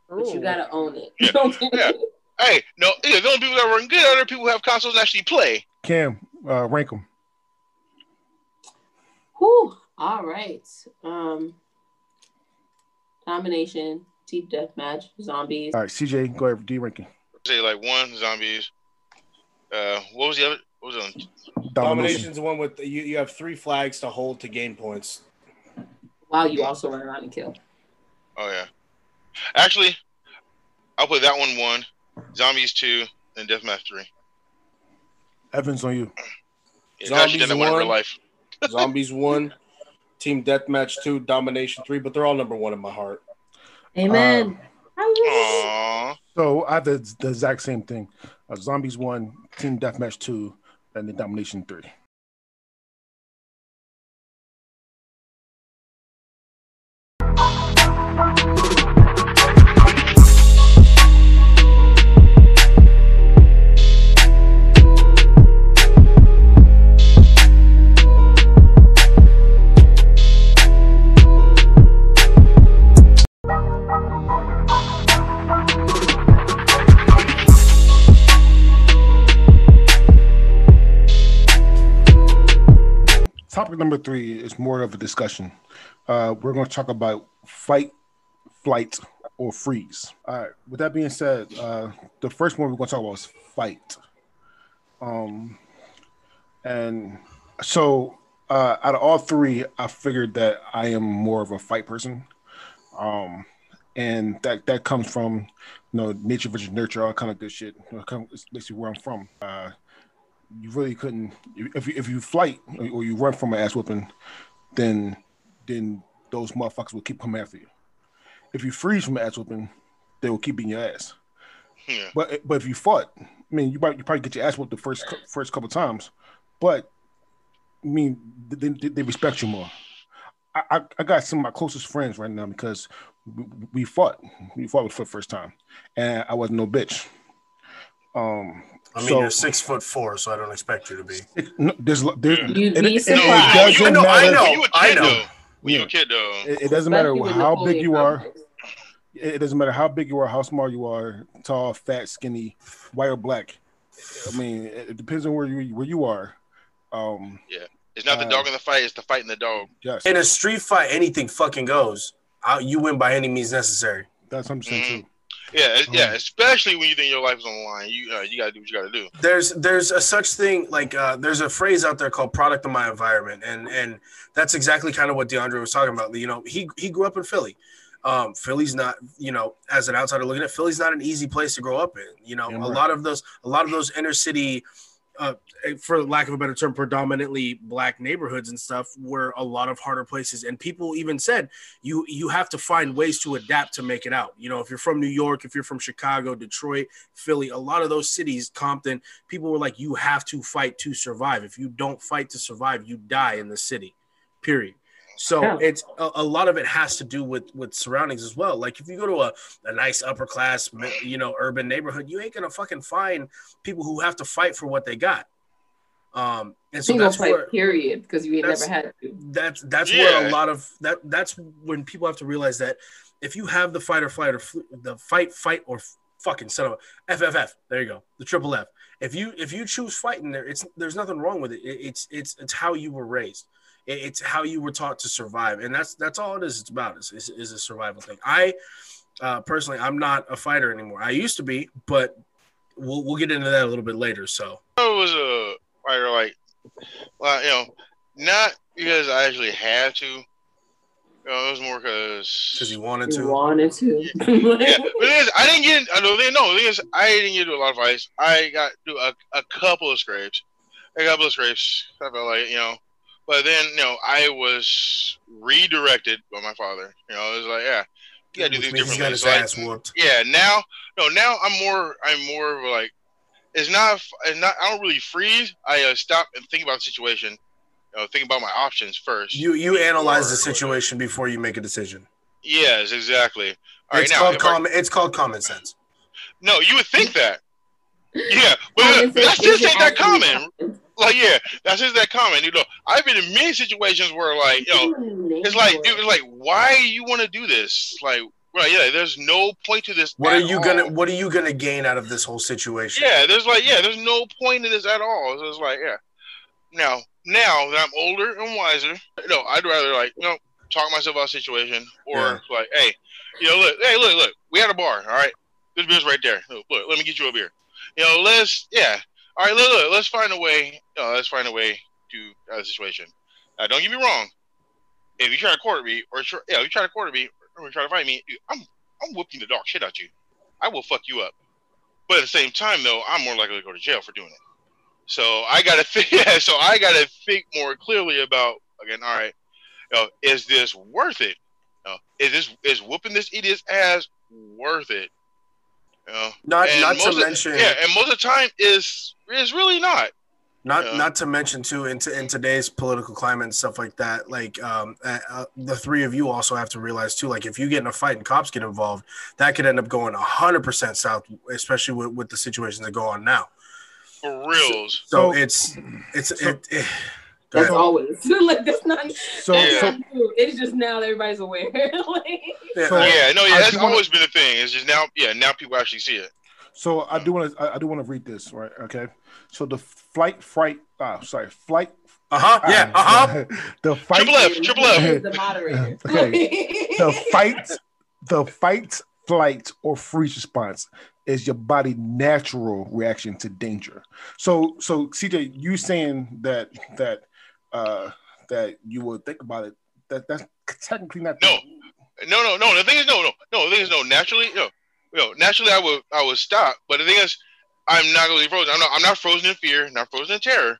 But you gotta own it. Yeah. Okay. Yeah. hey, no, yeah, the only people that run good, other people who have consoles actually play. Cam, uh, rank them. Whew. All right. Um domination, death match, zombies. All right, CJ, go ahead. D ranking. Say like one zombies. Uh, what was the other? What was the other? Domination's the one with you. You have three flags to hold to gain points. While you also run around and kill. Oh yeah. Actually, I'll put that one one, zombies two, and deathmatch three. Evans on you. Yeah, 'cause Zombies one in one. real life. Zombies one, Team Deathmatch two, Domination three, but they're all number one in my heart. Amen. Aww. So I have the, the exact same thing. Uh, Zombies one, Team Deathmatch two, and the Domination three. Topic number three is more of a discussion. Uh, we're going to talk about fight, flight, or freeze. All right. With that being said, uh, the first one we're going to talk about is fight. Um, and so uh, out of all three, I figured that I am more of a fight person. Um, and that that comes from you know nature versus nurture, all kind of good shit. You know, come, it's basically where I'm from. Uh, you really couldn't if you if you flight or you run from an ass whooping, then then those motherfuckers will keep coming after you. If you freeze from an ass whooping, they will keep beating your ass. Yeah. But but if you fought, I mean, you might you probably get your ass whooped the first first couple times, but I mean, they, they, they respect you more. I, I I got some of my closest friends right now because we, we fought. We fought for the first time, and I wasn't no bitch. Um, I mean, so- you're six foot four, so I don't expect you to be. it, no, there's there's You'd it, be it, it doesn't I know, I matter. know. You a kid I know. though. When you Yeah. a kid though. It, it doesn't matter how big you are. It, it doesn't matter how big you are, how small you are, tall, fat, skinny, white or black. I mean, it, it depends on where you where you are. Um, It's not the Uh, dog in the fight; it's the fight in the dog. yes, In a street fight, anything fucking goes. I, you win by any means necessary. that's what I'm saying too. Yeah, yeah. Especially when you think your life is on the line, you uh, you gotta do what you gotta do. There's there's a such thing like uh, there's a phrase out there called "product of my environment," and and that's exactly kind of what DeAndre was talking about. You know, he he grew up in Philly. Um, Philly's not, you know, as an outsider looking at Philly's not an easy place to grow up in. You know, a right. lot of those a lot of those inner city uh, for lack of a better term, predominantly black neighborhoods and stuff were a lot of harder places. And people even said you you have to find ways to adapt to make it out. You know, if you're from New York, if you're from Chicago, Detroit, Philly, a lot of those cities, Compton, people were like, you have to fight to survive. If you don't fight to survive, you die in the city. Period. So Yeah. it's a, a lot of it has to do with with surroundings as well. Like if you go to a, a nice upper class, you know, urban neighborhood, you ain't gonna fucking find people who have to fight for what they got. Um, and so Single that's fight, where period, because you ain't never had to. that's that's where a lot of that that's when people have to realize that if you have the fight or flight or fl- the fight fight or f- fucking son of a FFF there you go the triple F if you if you choose fighting there it's there's nothing wrong with it, It- it's it's it's how you were raised It- it's how you were taught to survive and that's that's all it is it's about is is, is a survival thing I uh, personally I'm not a fighter anymore I used to be but we'll we'll get into that a little bit later so I was a fighter, like, well, you know, not because I actually had to. You know, it was more because because you wanted You to wanted to. yeah, but the is, I didn't get. I don't know. No, the thing is, I didn't get into a lot of fights. I got to a, a couple of scrapes, a couple of scrapes. I felt like you know, but then you know, I was redirected by my father. You know, it was like, yeah, you gotta do which things means he differently. got his So I- ass whooped yeah now no now i'm more i'm more of like it's not it's not i don't really freeze i uh, stop and think about the situation you know, think about my options first You you analyze the situation before you make a decision. yes exactly all right it's now called if I- common. It's called common sense. no you would think that yeah but Common that's just isn't ain't that actually common common. Like yeah that's just that comment. you know i've been in many situations where like you know it's like dude, it's like why you want to do this like right yeah there's no point to this What are you all. gonna What are you gonna gain out of this whole situation? Yeah, there's like yeah, there's no point in this at all. So it's like yeah. Now, now that I'm older and wiser, no, I'd rather like you know talk myself out of situation or Yeah. like hey, you know look, hey look look, we had a bar, all right, this beer's right there. Look, look, let me get you a beer. You know, let's yeah, all right, look, look let's find a way. Know, let's find a way to of the situation. Now, don't get me wrong. If you try to quarter me or try, yeah, if you try to quarter me or try to fight me, dude, I'm I'm whooping the dog shit out you. I will fuck you up. But at the same time, though, I'm more likely to go to jail for doing it. So I gotta think. Yeah, so I gotta think more clearly about again. All right, you know, is this worth it? You know, is this is whooping this idiot's ass worth it? You know, Not and not to of- mention yeah, and most of the time is is really not. not yeah. not to mention too in, t- in today's political climate and stuff like that. Like um, uh, uh, the three of you also have to realize too. Like if you get in a fight and cops get involved, that could end up going hundred percent south, especially with, with the situations that go on now. For reals. So, So- it's it's so- it, it- go That's ahead. always like that's not. So, that's Yeah. so not new. It's just now that everybody's aware. like, Yeah, So- uh, yeah, no, yeah, that's do wanna- always been a thing. It's just now, yeah, now people actually see it. So I do want to I, I do want to read this right. Okay. So the flight fright. Ah, sorry, flight. uh-huh, yeah, uh-huh. the fight. Triple F, triple F. the moderator. Okay. The fight. The fight, flight, or freeze response is your body natural reaction to danger. So, so CJ, you saying that that uh that you would think about it. That that's technically not. No. No, no, no. The thing is, no, no, no. The thing is, no. Naturally, no, no. Naturally, I would, I would stop. But the thing is, I'm not going to be frozen. I'm not, I'm not frozen in fear. Not frozen in terror.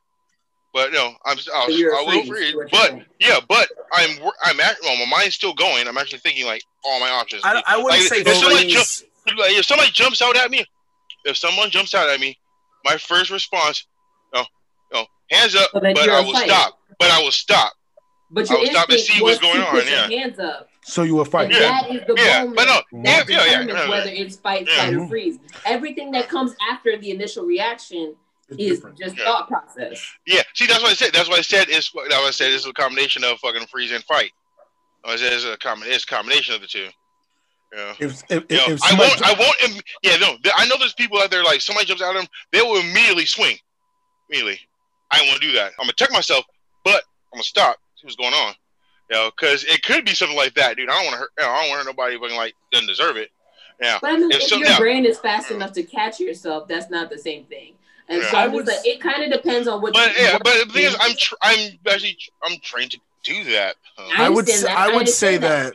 But no, I'm, I'll, But I will freeze, freeze. is what you're But saying. yeah, but I'm, I'm at, well, my mind's still going. I'm actually thinking like all my options. I, I wouldn't Like, say if somebody freeze. like, if somebody jumps out at me, if someone jumps out at me, my first response, no, no, hands up. So but you're I a will fighter. stop. But I will stop. But I your stop and see what's going on, yeah. hands up. So you will fight. Yeah. that is the Yeah, moment but no, yeah, that yeah, yeah, determines yeah. whether it's fight, Yeah. flight, or Mhm. freeze. Everything that comes after the initial reaction It's is different. just Yeah. thought process. Yeah, see, that's what I said. That's what I said. Is that's what I said. It's a combination of fucking freeze and fight. I said it's a com- It's a combination of the two. Yeah. If if, You know, if I won't. I won't. im- Yeah, no. th- I know there's people out there like somebody jumps out at them, they will immediately swing. Immediately. I don't want to do that. I'm gonna check myself, but I'm gonna stop. See what's going on. You know, because it could be something like that, dude. I don't want to hurt. You know, I don't want to hurt nobody fucking like doesn't deserve it. Yeah. But I mean, If if, so- your yeah. brain is fast enough to catch yourself, that's not the same thing. And Yeah. so I would like, it kind of depends on what. But you, yeah, what but the thing is, I'm tr- I'm actually I'm trained to do that. Um, I I would understand that. I I would say understand that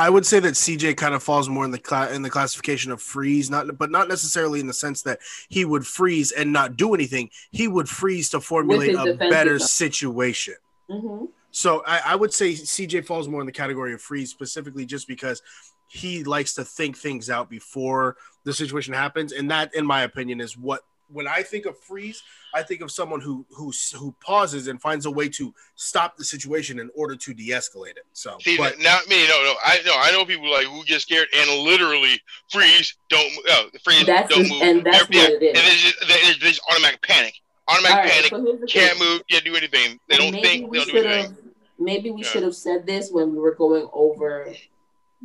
I would say that CJ kind of falls more in the cla- in the classification of freeze, not but not necessarily in the sense that he would freeze and not do anything. He would freeze to formulate a better stuff. situation. Mhm. So I, I would say CJ falls more in the category of freeze specifically just because he likes to think things out before the situation happens, and that, in my opinion, is what when I think of freeze, I think of someone who who who pauses and finds a way to stop the situation in order to de-escalate it. So, See, but not me. No, no. I know. I know people like who get scared and literally freeze, don't move, uh, freeze, That's don't just- move, and that's They're- what it is. And they just, they, they just automatic panic, automatic All right, panic, so can't thing. move, can't do anything. They don't maybe think, they don't do anything. maybe we Yeah. should have said this when we were going over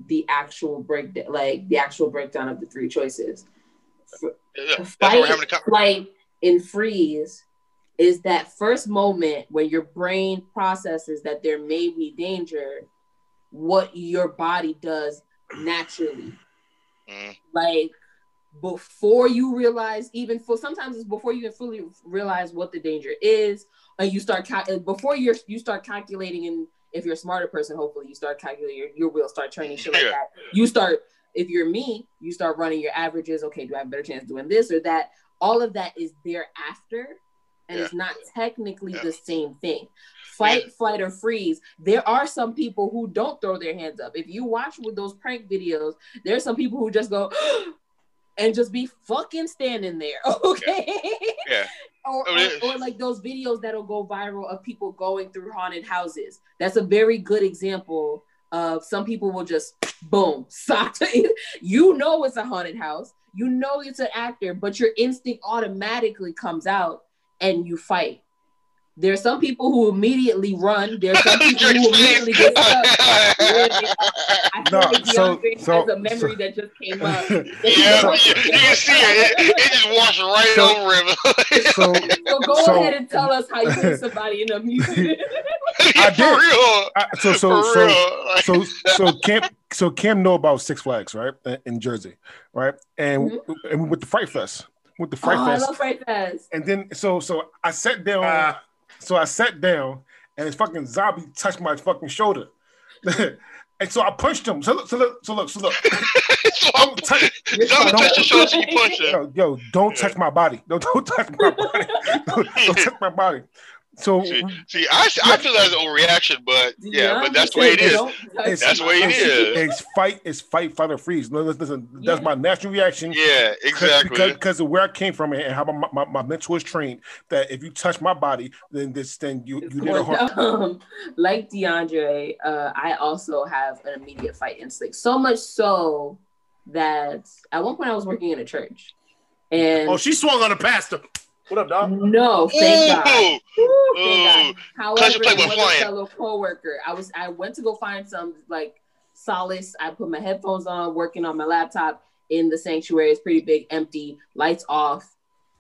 the actual breakdown like the actual breakdown of the three choices Yeah, fight what we're having a con- flight and freeze is that first moment when your brain processes that there may be danger what your body does naturally. Mm. like before you realize even for sometimes it's before you even fully realize what the danger is and you start cal- uh, before you're you start calculating and if you're a smarter person hopefully you start calculating your, your wheel start training shit like that. You start if you're me you start running your averages. Okay do i have a better chance doing this or that? All of that is thereafter and it's not technically Yeah. the same thing. Fight flight or freeze there are some people who don't throw their hands up. If you watch with those prank videos there's some people who just go and just be fucking standing there okay? Yeah. or, or, or like those videos that'll go viral of people going through haunted houses. That's a very good example of some people will just boom stop you know it's a haunted house. You know it's an actor but your instinct automatically comes out and you fight there's some people who immediately run there's some people who immediately get stuck I feel No, like so- DeAndre so- has a memory so- that just came up. Yeah, you, you can see it. it. It just washed right So- over him. So So go So- ahead and tell us how you hit somebody in a music. I For did. real. I, so so For so real. Like, so so Cam so Cam know about Six Flags, right? In- In Jersey, right? And and we went to Fright Fest. With the Fright oh, I love Fright Fest. And then so so I sat down. uh, so I sat down, and this fucking zombie touched my fucking shoulder. and so I punched him. So look, so look, so look, so look. so Don't touch, You're Don't touch your shoulder you punch him. yo, yo, don't Yeah. touch my body. No, don't touch my body. don't, don't touch my body. So See, see, I, I feel that's an overreaction, but yeah, but that's the way it is. It's- That's the way it is. it's fight, it's fight, fight or freeze. No, listen, that's my natural reaction. Yeah, exactly. Because, because of where I came from and how my, my, my mentor is trained, that if you touch my body, then this then you you did a harm. um, like DeAndre, uh, I also have an immediate fight instinct. So much so that at one point I was working in a church, and oh, she swung on a pastor. What up, dog? no, thank God. Ooh, thank Ooh. God. Pleasure However, play it with was flying. a fellow coworker. I was I went to go find some like solace. I put my headphones on, working on my laptop in the sanctuary. It's pretty big, empty, lights off,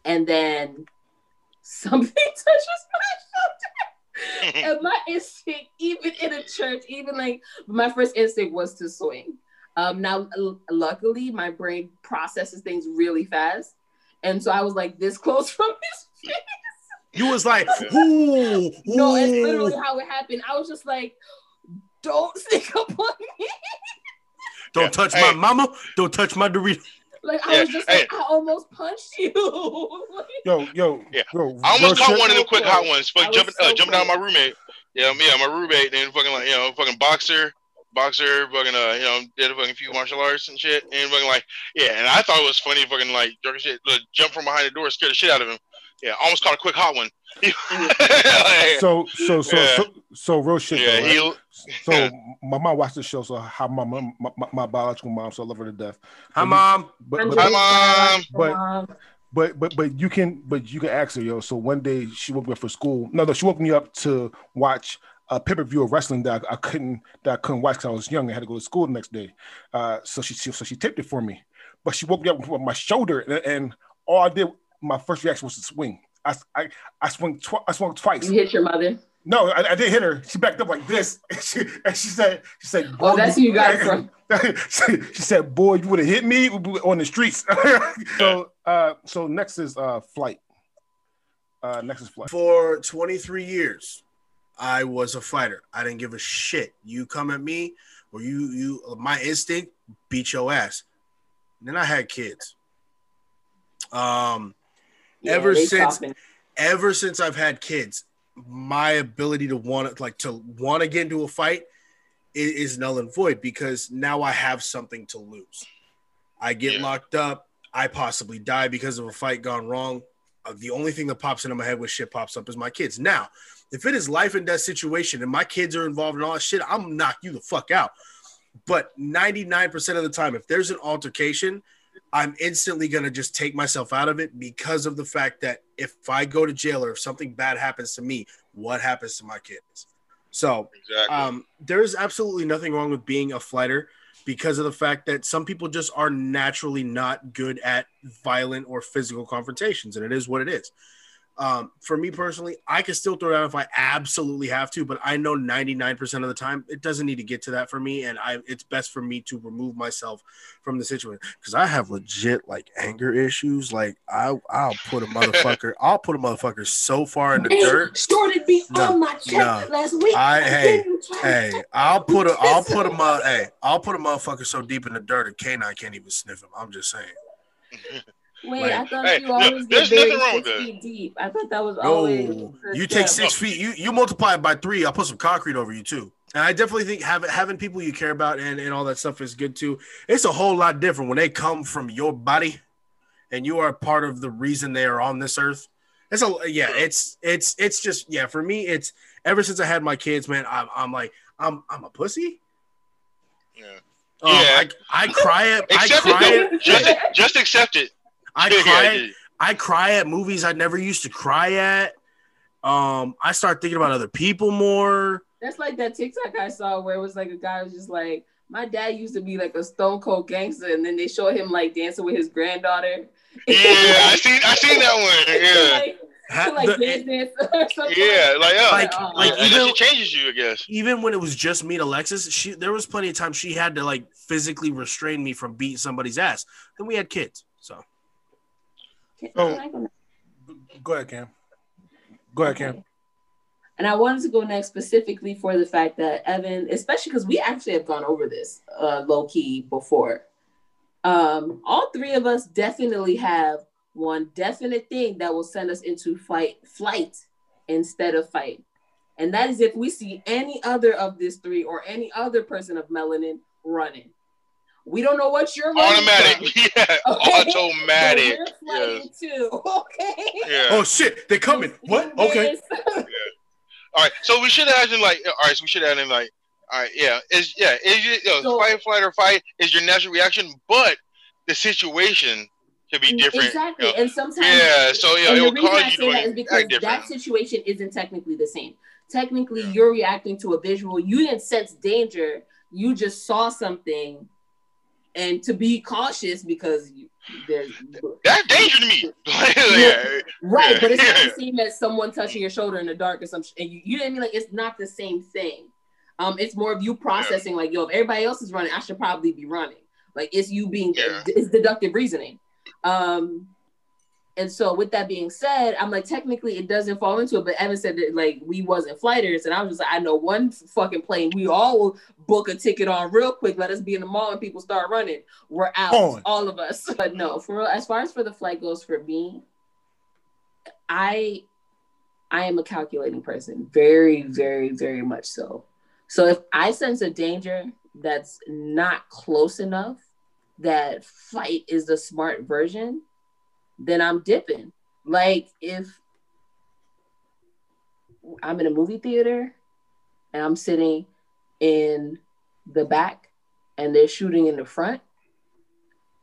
and then something touches my shoulder. and my instinct, even in a church, even like my first instinct was to swing. Um, now, l- luckily, my brain processes things really fast, and so I was like this close from his face. You was like, ooh, No, it's literally how it happened. I was just like, "Don't stick up on me." Don't Yeah. touch Hey. my mama. Don't touch my Dorito. Like I Yeah, was just hey. like, I almost punched you. Yo, yo, Yeah. yo. I almost caught one of them quick hot ones, I but jumping, so uh, jumping down my roommate. Yeah, yeah, my roommate, then fucking like, you know, fucking boxer, boxer, fucking, uh, you know, did a fucking few martial arts and shit, and fucking like, yeah, and I thought it was funny, fucking like, jerking shit, look, jump from behind the door, scared the shit out of him. Yeah, almost caught a quick hot one. Like, So, so, so, Yeah. so, so, real shit. yeah, though, right? he, So Yeah. my mom watched the show, so how my mom, my, my, my biological mom, so I love her to death. Hi, But- mom. But but, Hi, just- Mom. But- Mom. but but but you can but you can ask her, yo. So one day she woke me up for school. No, no, she woke me up to watch a pay per view of wrestling that I, I couldn't that I couldn't watch because I was young. I had to go to school the next day. Uh, so she, she so she taped it for me, but she woke me up with my shoulder, and, and all I did, my first reaction was to swing. I I, I swung tw- I swung twice. you hit your mother. No, I, I didn't hit her. She backed up like this, and she, and she said, "She said, Oh, boy, that's who you got it from. she, she said, "Boy, you would have hit me on the streets." so, uh, so next is uh, flight. Uh, next is flight. For 23 years, I was a fighter. I didn't give a shit. You come at me, or you you my instinct beat your ass. And then I had kids. Um, Ever since- softened. ever since I've had kids, my ability to want to like to want to get into a fight is, is null and void because now I have something to lose. I get Yeah. locked up. I possibly die because of a fight gone wrong. uh, the only thing that pops into my head when shit pops up is my kids. Now, if it is life and death situation and my kids are involved in all that shit, I'm gonna knock you the fuck out. But 99% of the time, if there's an altercation, I'm instantly gonna just take myself out of it because of the fact that if I go to jail or if something bad happens to me, what happens to my kids? So Exactly. um, there's absolutely nothing wrong with being a fighter because of the fact that some people just are naturally not good at violent or physical confrontations, and it is what it is. Um, for me personally, I can still throw it out if I absolutely have to, but I know 99% of the time it doesn't need to get to that for me, and I it's best for me to remove myself from the situation because I have legit like anger issues. Like I I'll put a motherfucker, I'll put a motherfucker so far in the dirt. Started me No, on my check no. last week. I- hey, didn't to Hey, I'll put a I'll put a mo- hey, I'll put a motherfucker so deep in the dirt a canine can't even sniff him. I'm just saying. Wait, Like- I thought Hey, you always there's get very nothing wrong six that. feet deep. I thought that was always. No, the you take six feet. You you multiply it by three. I'll put some concrete over you too. And I definitely think having having people you care about and, and all that stuff is good too. It's a whole lot different when they come from your body, and you are part of the reason they are on this earth. It's a yeah. It's it's it's just yeah. For me, it's ever since I had my kids, man. I'm I'm like I'm I'm a pussy. yeah. Oh, Yeah. I, I cry at I cry it. at, Just, just accept it. I Yeah, cry yeah, at, yeah. I cry at movies I never used to cry at. Um, I start thinking about other people more. That's like that TikTok I saw where it was like a guy was just like, my dad used to be like a stone cold gangster, and then they show him like dancing with his granddaughter. Yeah, I seen I seen that one. Yeah. like, Ha- like the- dance dance or something. Yeah, like yeah. Like- Oh, like Yeah, even- she changes you, I guess. even when it was just me and Alexis, she there was plenty of times she had to like physically restrain me from beating somebody's ass. Then we had kids, so Oh. Go ahead, Cam. Go ahead, Cam. And I wanted to go next specifically for the fact that Evan, especially because we actually have gone over this uh, low key before. Um, all three of us definitely have one definite thing that will send us into fight flight instead of fight. And that is if we see any other of this three or any other person of melanin running. We don't know what you're running from, Automatic. Yeah. Okay. Automatic. but we're flighting too. Okay. Yeah. oh shit, they're coming. What? Okay. All right. So we should have him like all right, so we should have him like all right, yeah. Is yeah, is you know, So- fight, flight, or fight is your natural reaction, but the situation could be different. Exactly. you know. And sometimes Yeah, so yeah, and it the will reason cause I you say to that is because that situation isn't technically the same. Technically, Yeah. you're reacting to a visual. You didn't sense danger. You just saw something, and to be cautious because you, there's That's danger to me. yeah. right, Yeah. but it's not the same as someone touching your shoulder in the dark or some. sh- And you, you know what I mean? Like it's not the same thing. Um, it's more of you processing. Like, yo, if everybody else is running, I should probably be running. Like it's you being Yeah. it's deductive reasoning. Um, and so with that being said, I'm like technically it doesn't fall into it, but Evan said that like we wasn't flighters, and I was just like, I know one fucking plane we all will book a ticket on real quick. Let us be in the mall and people start running. We're out, On. all of us. But no, for real, as far as for the flight goes, for me, I I am a calculating person, very, very, very much so. So if I sense a danger that's not close enough that fight is the smart version, then I'm dipping. Like if I'm in a movie theater and I'm sitting in the back and they're shooting in the front,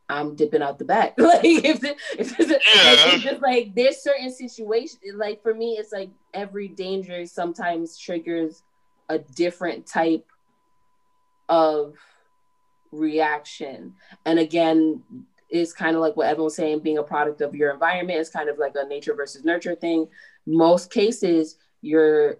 I'm dipping out the back. like if, the, if it's just like there's certain situations like for me it's like every danger sometimes triggers a different type of reaction. And again, it's kind of like what Evan was saying, being a product of your environment. It's kind of like a nature versus nurture thing. Most cases, your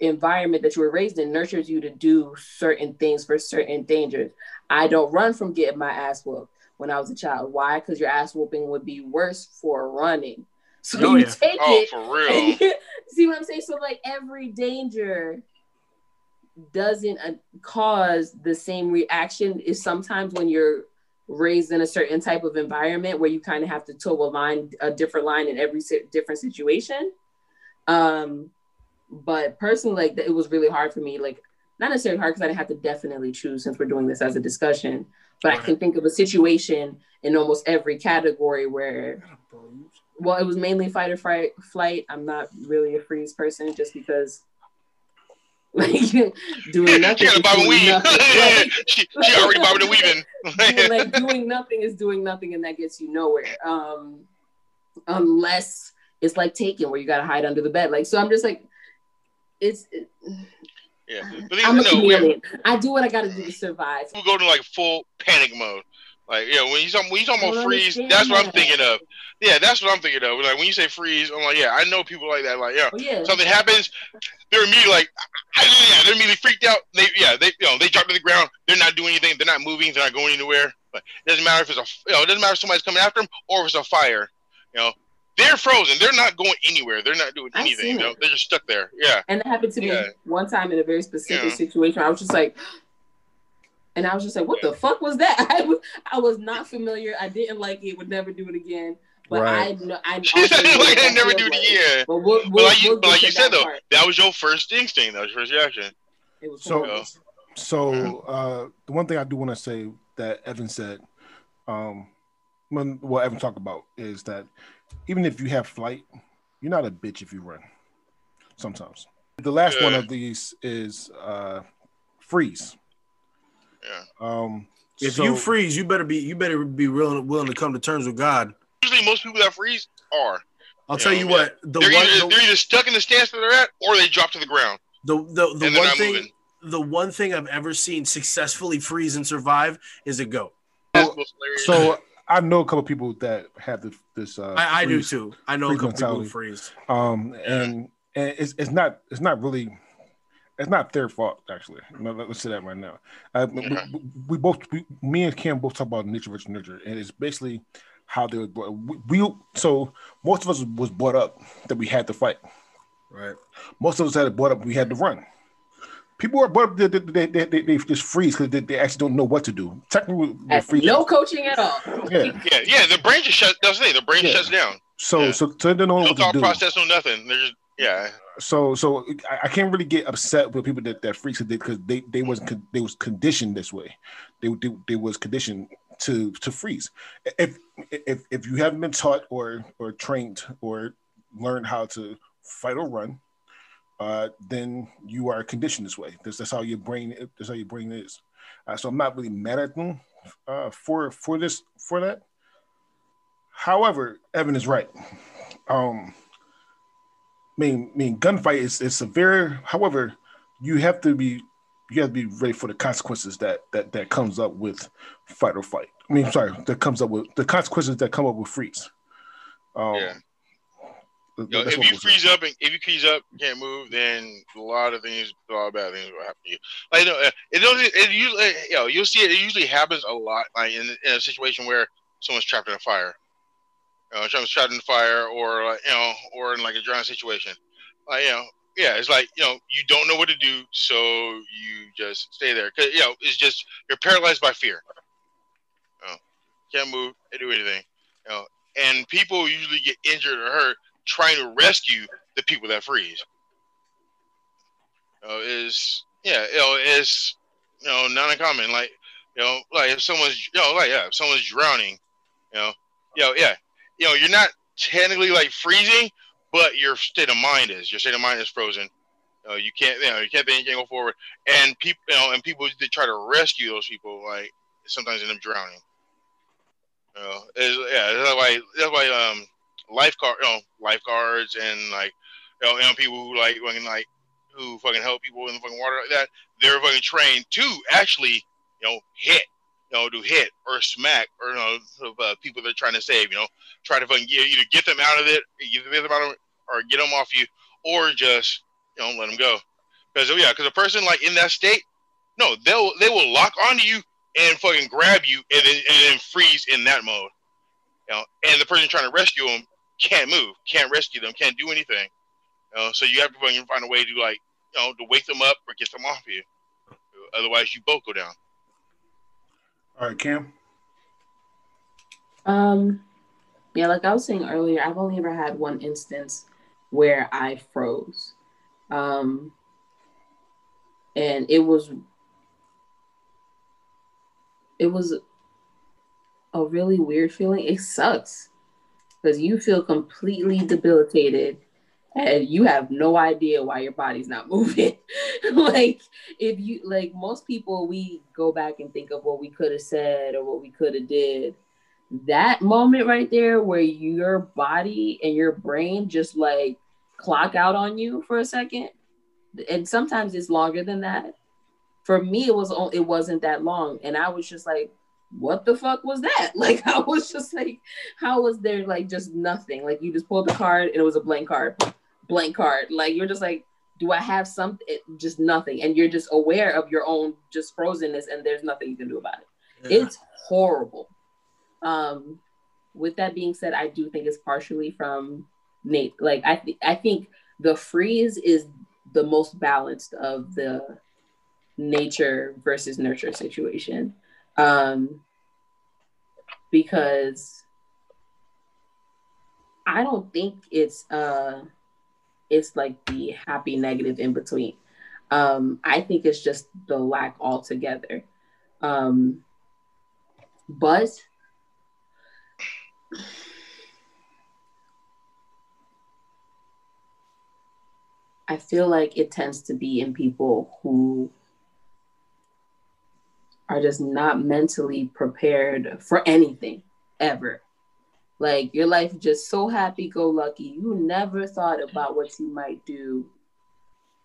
environment that you were raised in nurtures you to do certain things for certain dangers. I don't run from getting my ass whooped when I was a child. Why? Because your ass whooping would be worse for running. So Oh, you yeah. take Oh, it for real. See what I'm saying? So like every danger doesn't uh, cause the same reaction. Is sometimes when you're raised in a certain type of environment where you kind of have to toe a line, a different line in every si- different situation. Um, but personally, like it was really hard for me. Like not necessarily hard because I didn't have to definitely choose since we're doing this as a discussion. But I can think of a situation in almost every category where well, it was mainly fight or flight. Flight. I'm not really a freeze person, just because. Like doing nothing. She, is doing nothing. Like, she, she already bobbing and weaving. like doing nothing is doing nothing, and that gets you nowhere. Um, unless it's like taking where you gotta hide under the bed. Like so, I'm just like, it's. It, yeah, but I'm a no, chameleon. I do what I gotta do to survive. we go to like full panic mode. Like, yeah, when you talk, when you talking I about freeze, that's what I'm thinking of. Yeah, that's what I'm thinking of. Like when you say freeze, I'm like, yeah, I know people like that. Like, yeah, Oh yeah. something happens, they're immediately like, ah, I, yeah, they're immediately freaked out. They, yeah, they, you know, they drop to the ground. They're not doing anything. They're not moving. They're not going anywhere. But it doesn't matter if it's a, you know, it doesn't matter if somebody's coming after them or if it's a fire. You know, they're frozen. They're not going anywhere. They're not doing anything. You know, they're just stuck there. Yeah, And it happened to me Yeah. one time in a very specific Yeah. situation. I was just like, and I was just like, what the fuck was that? I was, I was not familiar. I didn't like it. Would never do it again. But Right. I know I she also said know like I that never do it like. again. But we'll, we'll, But like you, we'll but like you said that though, part. that was your first instinct. That was your first reaction. It was So- horrible. So uh, the one thing I do want to say that Evan said, um, when what Evan talked about is that even if you have flight, you're not a bitch if you run. Sometimes the last one of these is uh, freeze. Yeah. Um, If so- you freeze, you better be you better be willing willing to come to terms with God. Usually, most people that freeze are. I'll Yeah, tell you yeah. what the They're one either the, they're either stuck in the stance that they're at, or they drop to the ground the, the, the and they're one thing moving. the one thing I've ever seen successfully freeze and survive is a goat. That's the most hilarious. so I know a couple people that have this. this uh, I, I do too. I know a freeze couple people who freeze. um and and it's, it's not it's not really it's not their fault actually No, let- let's say that right now uh, we- Okay. we, we both we, me and Cam both talk about nature versus nurture and it's basically how they were brought we, we so most of us was brought up that we had to fight Right. most of us had it brought up we had to run people are brought up they, they, they, they, they just freeze because they, they actually don't know what to do technically they're Had no coaching at all. yeah yeah, yeah, the brain just shuts. That's the thing. The brain Yeah. shuts down. so Yeah. so so they don't know No what to do. No thought process, no nothing. They're just yeah. so so I, I can't really get upset with people that that freaks because they they was they was conditioned this way. They they, they was conditioned to to freeze. If if if you haven't been taught or or trained or learned how to fight or run, uh, then you are conditioned this way. That's, that's how your brain that's how your brain is. Uh, so I'm not really mad at them uh, for for this for that. However, Evan is right. Um, I mean, I mean, gunfight is, is severe. However, you have to be you have to be ready for the consequences that that that comes up with fight or fight. I mean, sorry, that comes up with the consequences that come up with freeze. Um, Yeah. Yo, if you freeze up and if you freeze up, can't move, then a lot of things, a lot of bad things will happen to you. Like, you know, it don't. It usually, you know, you'll see it. It usually happens a lot, like in, in a situation where someone's trapped in a fire. Someone's trapped in a fire, or like, you know, or in like a drowning situation. Like, you know, yeah, it's like you know, you don't know what to do, so you just stay there. Cause you know, it's just you're paralyzed by fear. You know, can't move, can't do anything. You know, and people usually get injured or hurt trying to rescue the people that freeze. You know, is yeah, you know, it's you know not uncommon. Like you know, like if someone's you know, like yeah, if someone's drowning, you know, you know, yeah, you know, you're not technically like freezing, but your state of mind is. Your state of mind is frozen. You, you can't, you know, you can't you can't go forward. And people, you know, and people that try to rescue those people, like sometimes end up drowning. You know, is yeah, that's why that's why um lifeguard, you know, lifeguards and like you know, you know people who like fucking like who fucking help people in the fucking water like that. They're fucking trained to actually, you know, hit, you know, do hit or smack or you know, of, uh, people they're trying to save. You know, try to fucking either get them out of it, either get them out of it, or get them off you, or just you know let them go. Because yeah, because a person like in that state, no, they'll they will lock onto you and fucking grab you and then and then freeze in that mode. You know, and the person trying to rescue them can't move, can't rescue them, can't do anything. You know, so you have to fucking find a way to like, you know, to wake them up or get them off you. Otherwise, you both go down. All right, Cam. Um, yeah, like I was saying earlier, I've only ever had one instance where I froze. Um, and it was it was a really weird feeling. It sucks. because you feel completely debilitated and you have no idea why your body's not moving. like if you like most people we go back and think of what we could have said or what we could have did. That moment right there where your body and your brain just like clock out on you for a second. And sometimes it's longer than that. For me, it was it wasn't that long. And I was just like, what the fuck was that? Like I was just like, how was there like just nothing? Like you just pulled the card and it was a blank card blank card. Like you're just like, do I have something? Just nothing. And you're just aware of your own just frozenness and there's nothing you can do about it. Yeah. It's horrible. Um, with that being said, I do think it's partially from Nate. Like I think I think the freeze is the most balanced of the nature versus nurture situation. Um, because I don't think it's uh it's like the happy negative in between. Um, I think it's just the lack altogether. Um, but I feel like it tends to be in people who are just not mentally prepared for anything ever. Like your life just so happy go lucky. You never thought about what you might do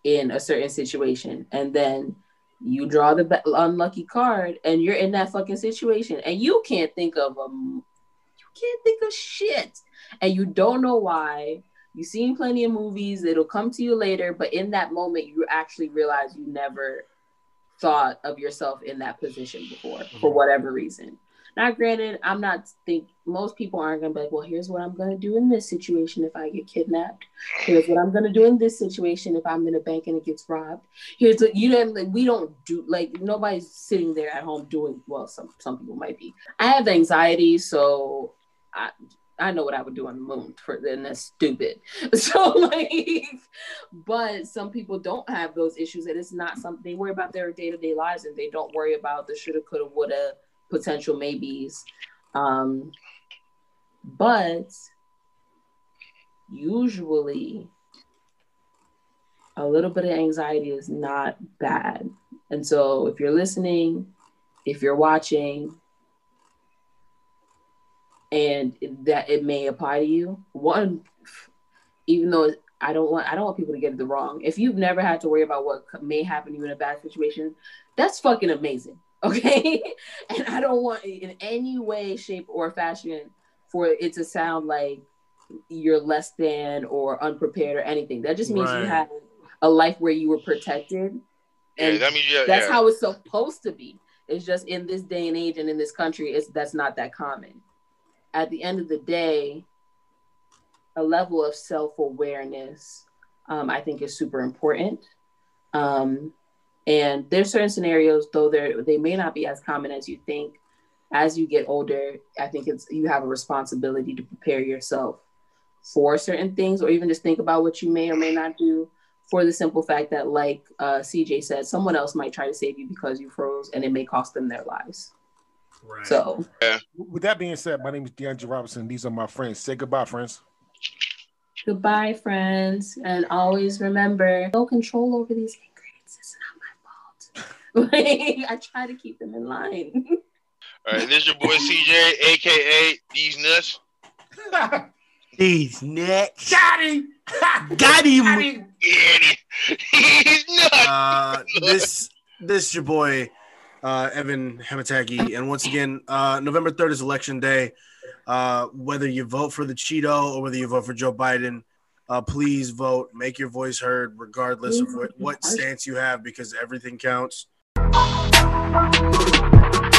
in a certain situation. And then you draw the unlucky card and you're in that fucking situation and you can't think of a you can't think of shit and you don't know why you've seen plenty of movies it'll come to you later but in that moment you actually realize you never thought of yourself in that position before for mm-hmm. whatever reason now, granted, I'm not think most people aren't gonna be like, well, here's what I'm gonna do in this situation if I get kidnapped. Here's what I'm gonna do in this situation if I'm in a bank and it gets robbed. Here's what you know, like, we don't do like nobody's sitting there at home doing well. Some some people might be. I have anxiety, so I I know what I would do on the moon for then that's stupid. So like, but some people don't have those issues, and it's not something they worry about their day to day lives, and they don't worry about the shoulda, coulda, woulda potential maybes. Um, but usually a little bit of anxiety is not bad. And so if you're listening, if you're watching, and that it may apply to you, one, even though I don't want I don't want people to get it wrong. If you've never had to worry about what may happen to you in a bad situation, that's fucking amazing. Okay. and I don't want in any way, shape, or fashion for it to sound like you're less than or unprepared or anything. That just means right. you have a life where you were protected. And yeah, that means, yeah, that's yeah. how it's supposed to be. It's just in this day and age and in this country, it's that's not that common. At the end of the day, a level of self-awareness um, I think is super important. Um, and there's certain scenarios, though they they may not be as common as you think. As you get older, I think it's you have a responsibility to prepare yourself for certain things, or even just think about what you may or may not do. For the simple fact that, like uh, CJ said, someone else might try to save you because you froze, and it may cost them their lives. Right. So, yeah. with that being said, my name is DeAndre Robinson. These are my friends. Say goodbye, friends. Goodbye, friends, and always remember no control over these ingredients. I try to keep them in line. All right, this is your boy CJ, aka These Nuts. These nuts. Got him. Got him. Got him. He's nuts. Uh, this this is your boy uh, Evan Hamataki, and once again, uh, November third is election day. Uh, whether you vote for the Cheeto or whether you vote for Joe Biden, uh, please vote. Make your voice heard, regardless of what, what stance you have, because everything counts. Thank you.